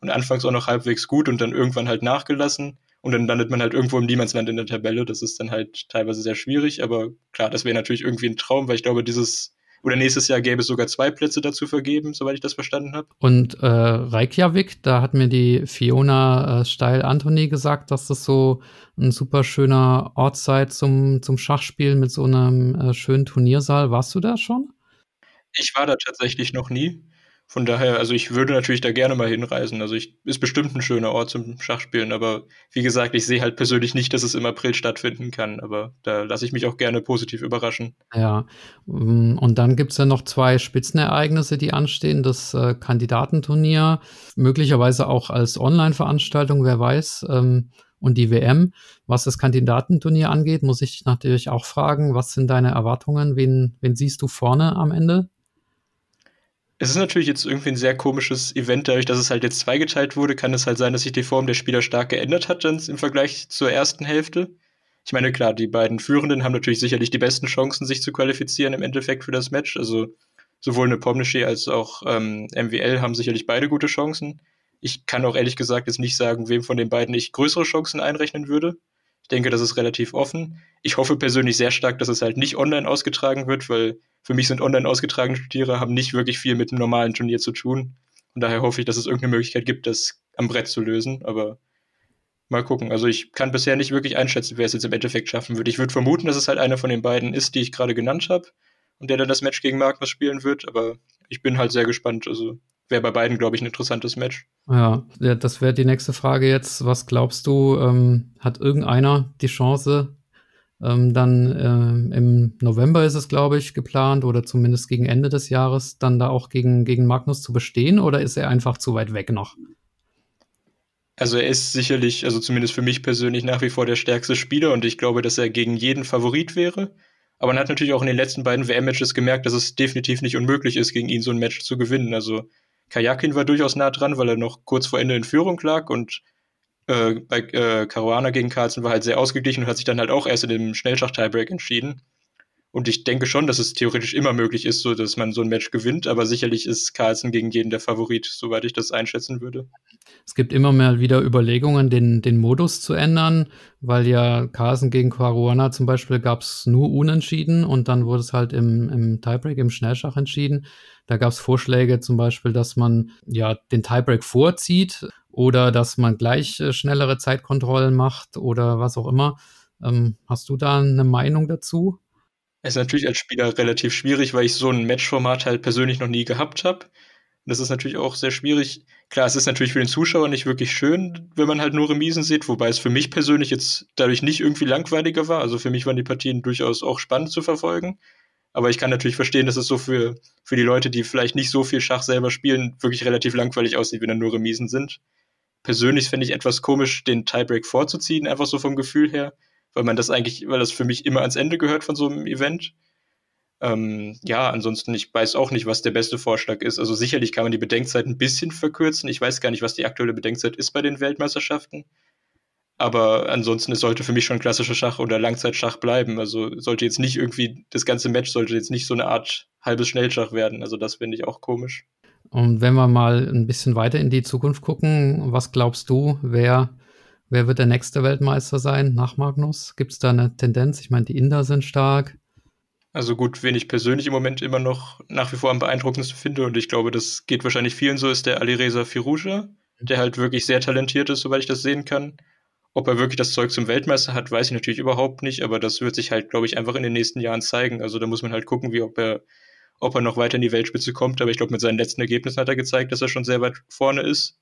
und anfangs auch noch halbwegs gut und dann irgendwann halt nachgelassen. Und dann landet man halt irgendwo im Niemandsland in der Tabelle. Das ist dann halt teilweise sehr schwierig, aber klar, das wäre natürlich irgendwie ein Traum, weil ich glaube, dieses oder nächstes Jahr gäbe es sogar zwei Plätze dazu vergeben, soweit ich das verstanden habe. Und äh, Reykjavik, da hat mir die Fiona äh, Steil-Anthony gesagt, dass das so ein super schöner Ort sei zum, zum Schachspielen mit so einem äh, schönen Turniersaal. Warst du da schon? Ich war da tatsächlich noch nie. Von daher, also ich würde natürlich da gerne mal hinreisen. Also ich, ist bestimmt ein schöner Ort zum Schachspielen, aber wie gesagt, ich sehe halt persönlich nicht, dass es im April stattfinden kann. Aber da lasse ich mich auch gerne positiv überraschen. Ja, mm, und dann gibt es ja noch zwei Spitzenereignisse, die anstehen. Das äh, Kandidatenturnier, möglicherweise auch als Online-Veranstaltung, wer weiß. Ähm, und die WM. Was das Kandidatenturnier angeht, muss ich natürlich auch fragen, was sind deine Erwartungen? Wen, wen siehst du vorne am Ende? Es ist natürlich jetzt irgendwie ein sehr komisches Event, dadurch, dass es halt jetzt zweigeteilt wurde, kann es halt sein, dass sich die Form der Spieler stark geändert hat im Vergleich zur ersten Hälfte. Ich meine, klar, die beiden Führenden haben natürlich sicherlich die besten Chancen, sich zu qualifizieren im Endeffekt für das Match. Also sowohl eine Pomnishi als auch ähm, MWL haben sicherlich beide gute Chancen. Ich kann auch ehrlich gesagt jetzt nicht sagen, wem von den beiden ich größere Chancen einrechnen würde. Ich denke, das ist relativ offen. Ich hoffe persönlich sehr stark, dass es halt nicht online ausgetragen wird, weil für mich sind online ausgetragene Turniere haben nicht wirklich viel mit einem normalen Turnier zu tun. Und daher hoffe ich, dass es irgendeine Möglichkeit gibt, das am Brett zu lösen. Aber mal gucken. Also ich kann bisher nicht wirklich einschätzen, wer es jetzt im Endeffekt schaffen wird. Ich würde vermuten, dass es halt einer von den beiden ist, die ich gerade genannt habe und der dann das Match gegen Magnus spielen wird. Aber ich bin halt sehr gespannt. Also wäre bei beiden, glaube ich, ein interessantes Match. Ja, das wäre die nächste Frage jetzt. Was glaubst du, ähm, hat irgendeiner die Chance, ähm, dann äh, im November ist es, glaube ich, geplant oder zumindest gegen Ende des Jahres dann da auch gegen, gegen Magnus zu bestehen oder ist er einfach zu weit weg noch? Also er ist sicherlich, also zumindest für mich persönlich nach wie vor der stärkste Spieler und ich glaube, dass er gegen jeden Favorit wäre. Aber man hat natürlich auch in den letzten beiden WM-Matches gemerkt, dass es definitiv nicht unmöglich ist, gegen ihn so ein Match zu gewinnen. Also Kajakin war durchaus nah dran, weil er noch kurz vor Ende in Führung lag und äh, bei äh, Caruana gegen Carlsen war halt sehr ausgeglichen und hat sich dann halt auch erst in dem Schnellschach-Tiebreak entschieden. Und ich denke schon, dass es theoretisch immer möglich ist, so dass man so ein Match gewinnt, aber sicherlich ist Carlsen gegen jeden der Favorit, soweit ich das einschätzen würde. Es gibt immer mal wieder Überlegungen, den, den Modus zu ändern, weil ja Carlsen gegen Caruana zum Beispiel gab es nur unentschieden und dann wurde es halt im, im Tiebreak, im Schnellschach entschieden. Da gab es Vorschläge zum Beispiel, dass man ja den Tiebreak vorzieht oder dass man gleich äh, schnellere Zeitkontrollen macht oder was auch immer. Ähm, hast du da eine Meinung dazu? Es ist natürlich als Spieler relativ schwierig, weil ich so ein Matchformat halt persönlich noch nie gehabt habe. Das ist natürlich auch sehr schwierig. Klar, es ist natürlich für den Zuschauer nicht wirklich schön, wenn man halt nur Remisen sieht, wobei es für mich persönlich jetzt dadurch nicht irgendwie langweiliger war. Also für mich waren die Partien durchaus auch spannend zu verfolgen. Aber ich kann natürlich verstehen, dass es so für, für die Leute, die vielleicht nicht so viel Schach selber spielen, wirklich relativ langweilig aussieht, wenn dann nur Remisen sind. Persönlich fände ich etwas komisch, den Tiebreak vorzuziehen, einfach so vom Gefühl her weil man das eigentlich, weil das für mich immer ans Ende gehört von so einem Event. Ähm, ja, ansonsten, ich weiß auch nicht, was der beste Vorschlag ist. Also sicherlich kann man die Bedenkzeit ein bisschen verkürzen. Ich weiß gar nicht, was die aktuelle Bedenkzeit ist bei den Weltmeisterschaften. Aber ansonsten, es sollte für mich schon klassischer Schach oder Langzeitschach bleiben. Also sollte jetzt nicht irgendwie, das ganze Match sollte jetzt nicht so eine Art halbes Schnellschach werden. Also das finde ich auch komisch. Und wenn wir mal ein bisschen weiter in die Zukunft gucken, was glaubst du, wer Wer wird der nächste Weltmeister sein nach Magnus? Gibt es da eine Tendenz? Ich meine, die Inder sind stark. Also gut, wen ich persönlich im Moment immer noch nach wie vor am beeindruckendsten finde, und ich glaube, das geht wahrscheinlich vielen so, ist der Alireza Firuja, der halt wirklich sehr talentiert ist, soweit ich das sehen kann. Ob er wirklich das Zeug zum Weltmeister hat, weiß ich natürlich überhaupt nicht, aber das wird sich halt, glaube ich, einfach in den nächsten Jahren zeigen. Also da muss man halt gucken, wie ob er, ob er noch weiter in die Weltspitze kommt. Aber ich glaube, mit seinen letzten Ergebnissen hat er gezeigt, dass er schon sehr weit vorne ist.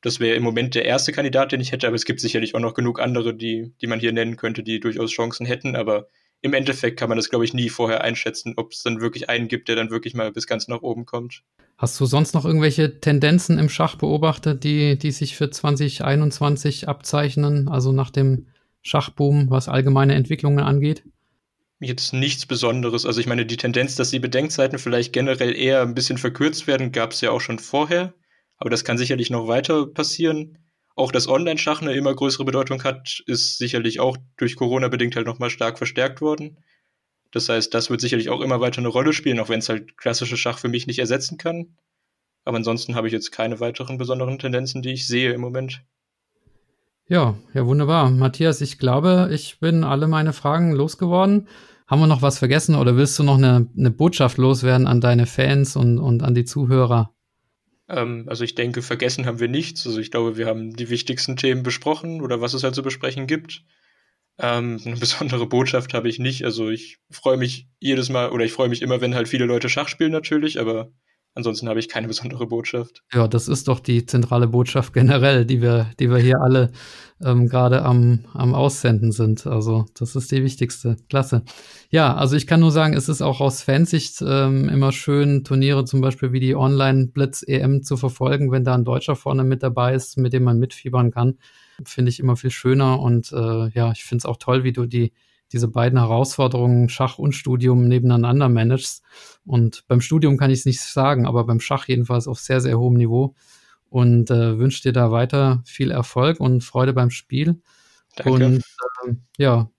Das wäre im Moment der erste Kandidat, den ich hätte, aber es gibt sicherlich auch noch genug andere, die, die man hier nennen könnte, die durchaus Chancen hätten. Aber im Endeffekt kann man das, glaube ich, nie vorher einschätzen, ob es dann wirklich einen gibt, der dann wirklich mal bis ganz nach oben kommt. Hast du sonst noch irgendwelche Tendenzen im Schach beobachtet, die, die sich für 2021 abzeichnen, also nach dem Schachboom, was allgemeine Entwicklungen angeht? Jetzt nichts Besonderes. Also ich meine, die Tendenz, dass die Bedenkzeiten vielleicht generell eher ein bisschen verkürzt werden, gab es ja auch schon vorher. Aber das kann sicherlich noch weiter passieren. Auch dass Online-Schach eine immer größere Bedeutung hat, ist sicherlich auch durch Corona bedingt halt nochmal stark verstärkt worden. Das heißt, das wird sicherlich auch immer weiter eine Rolle spielen, auch wenn es halt klassische Schach für mich nicht ersetzen kann. Aber ansonsten habe ich jetzt keine weiteren besonderen Tendenzen, die ich sehe im Moment. Ja, ja, wunderbar. Matthias, ich glaube, ich bin alle meine Fragen losgeworden. Haben wir noch was vergessen oder willst du noch eine, eine Botschaft loswerden an deine Fans und, und an die Zuhörer? Ähm, also ich denke, vergessen haben wir nichts. Also ich glaube, wir haben die wichtigsten Themen besprochen oder was es halt zu besprechen gibt. Ähm, (laughs) eine besondere Botschaft habe ich nicht. Also ich freue mich jedes Mal oder ich freue mich immer, wenn halt viele Leute Schach spielen natürlich, aber Ansonsten habe ich keine besondere Botschaft. Ja, das ist doch die zentrale Botschaft generell, die wir, die wir hier alle ähm, gerade am, am Aussenden sind. Also das ist die wichtigste. Klasse. Ja, also ich kann nur sagen, es ist auch aus Fansicht ähm, immer schön, Turniere zum Beispiel wie die Online-Blitz-EM zu verfolgen, wenn da ein Deutscher vorne mit dabei ist, mit dem man mitfiebern kann. Finde ich immer viel schöner und äh, ja, ich finde es auch toll, wie du die diese beiden Herausforderungen, Schach und Studium, nebeneinander managst. Und beim Studium kann ich es nicht sagen, aber beim Schach jedenfalls auf sehr, sehr hohem Niveau. Und äh, wünsche dir da weiter viel Erfolg und Freude beim Spiel. Danke. Und äh, ja,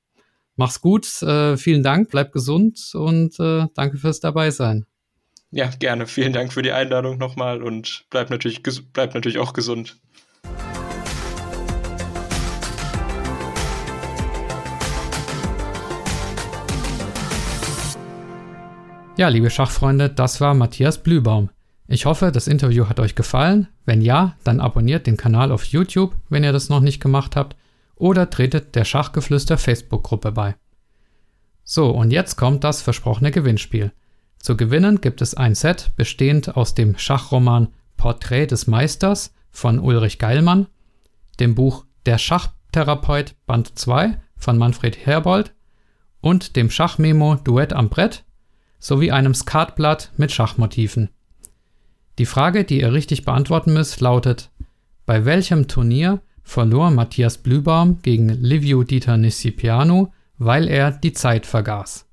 mach's gut. Äh, vielen Dank, bleib gesund und äh, danke fürs Dabeisein. Ja, gerne. Vielen Dank für die Einladung nochmal und bleib natürlich, bleib natürlich auch gesund. Ja, liebe Schachfreunde, das war Matthias Blübaum. Ich hoffe, das Interview hat euch gefallen. Wenn ja, dann abonniert den Kanal auf YouTube, wenn ihr das noch nicht gemacht habt, oder tretet der Schachgeflüster Facebook-Gruppe bei. So, und jetzt kommt das versprochene Gewinnspiel. Zu gewinnen gibt es ein Set bestehend aus dem Schachroman Porträt des Meisters von Ulrich Geilmann, dem Buch Der Schachtherapeut Band 2 von Manfred Herbold und dem Schachmemo Duett am Brett sowie einem Skatblatt mit Schachmotiven. Die Frage, die ihr richtig beantworten müsst, lautet: Bei welchem Turnier verlor Matthias Blübaum gegen Livio Dieter Niscipiano, weil er die Zeit vergaß?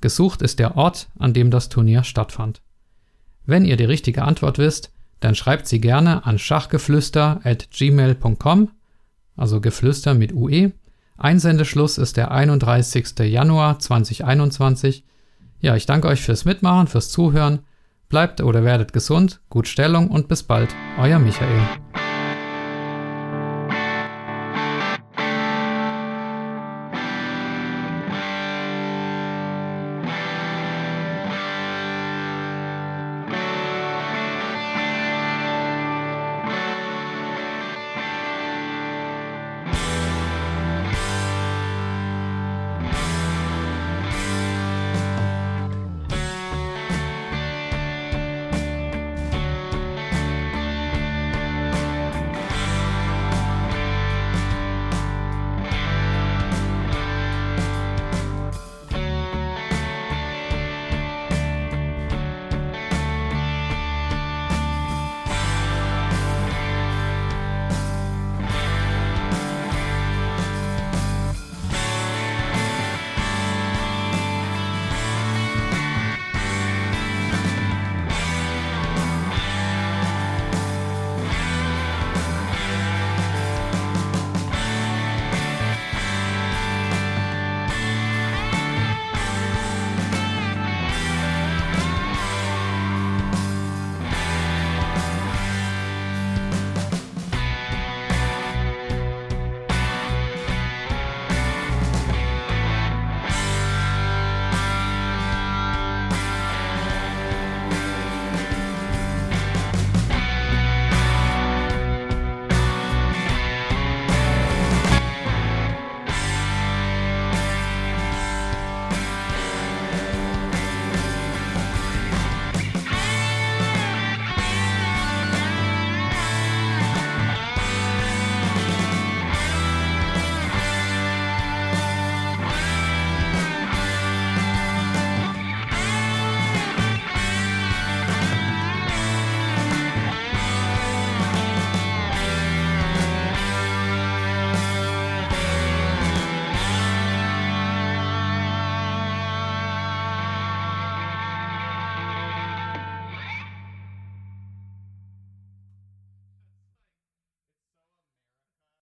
Gesucht ist der Ort, an dem das Turnier stattfand. Wenn ihr die richtige Antwort wisst, dann schreibt sie gerne an schachgeflüster at gmail.com, also Geflüster mit UE. Einsendeschluss ist der 31. Januar 2021. Ja, ich danke euch fürs Mitmachen, fürs Zuhören. Bleibt oder werdet gesund, gut Stellung und bis bald. Euer Michael.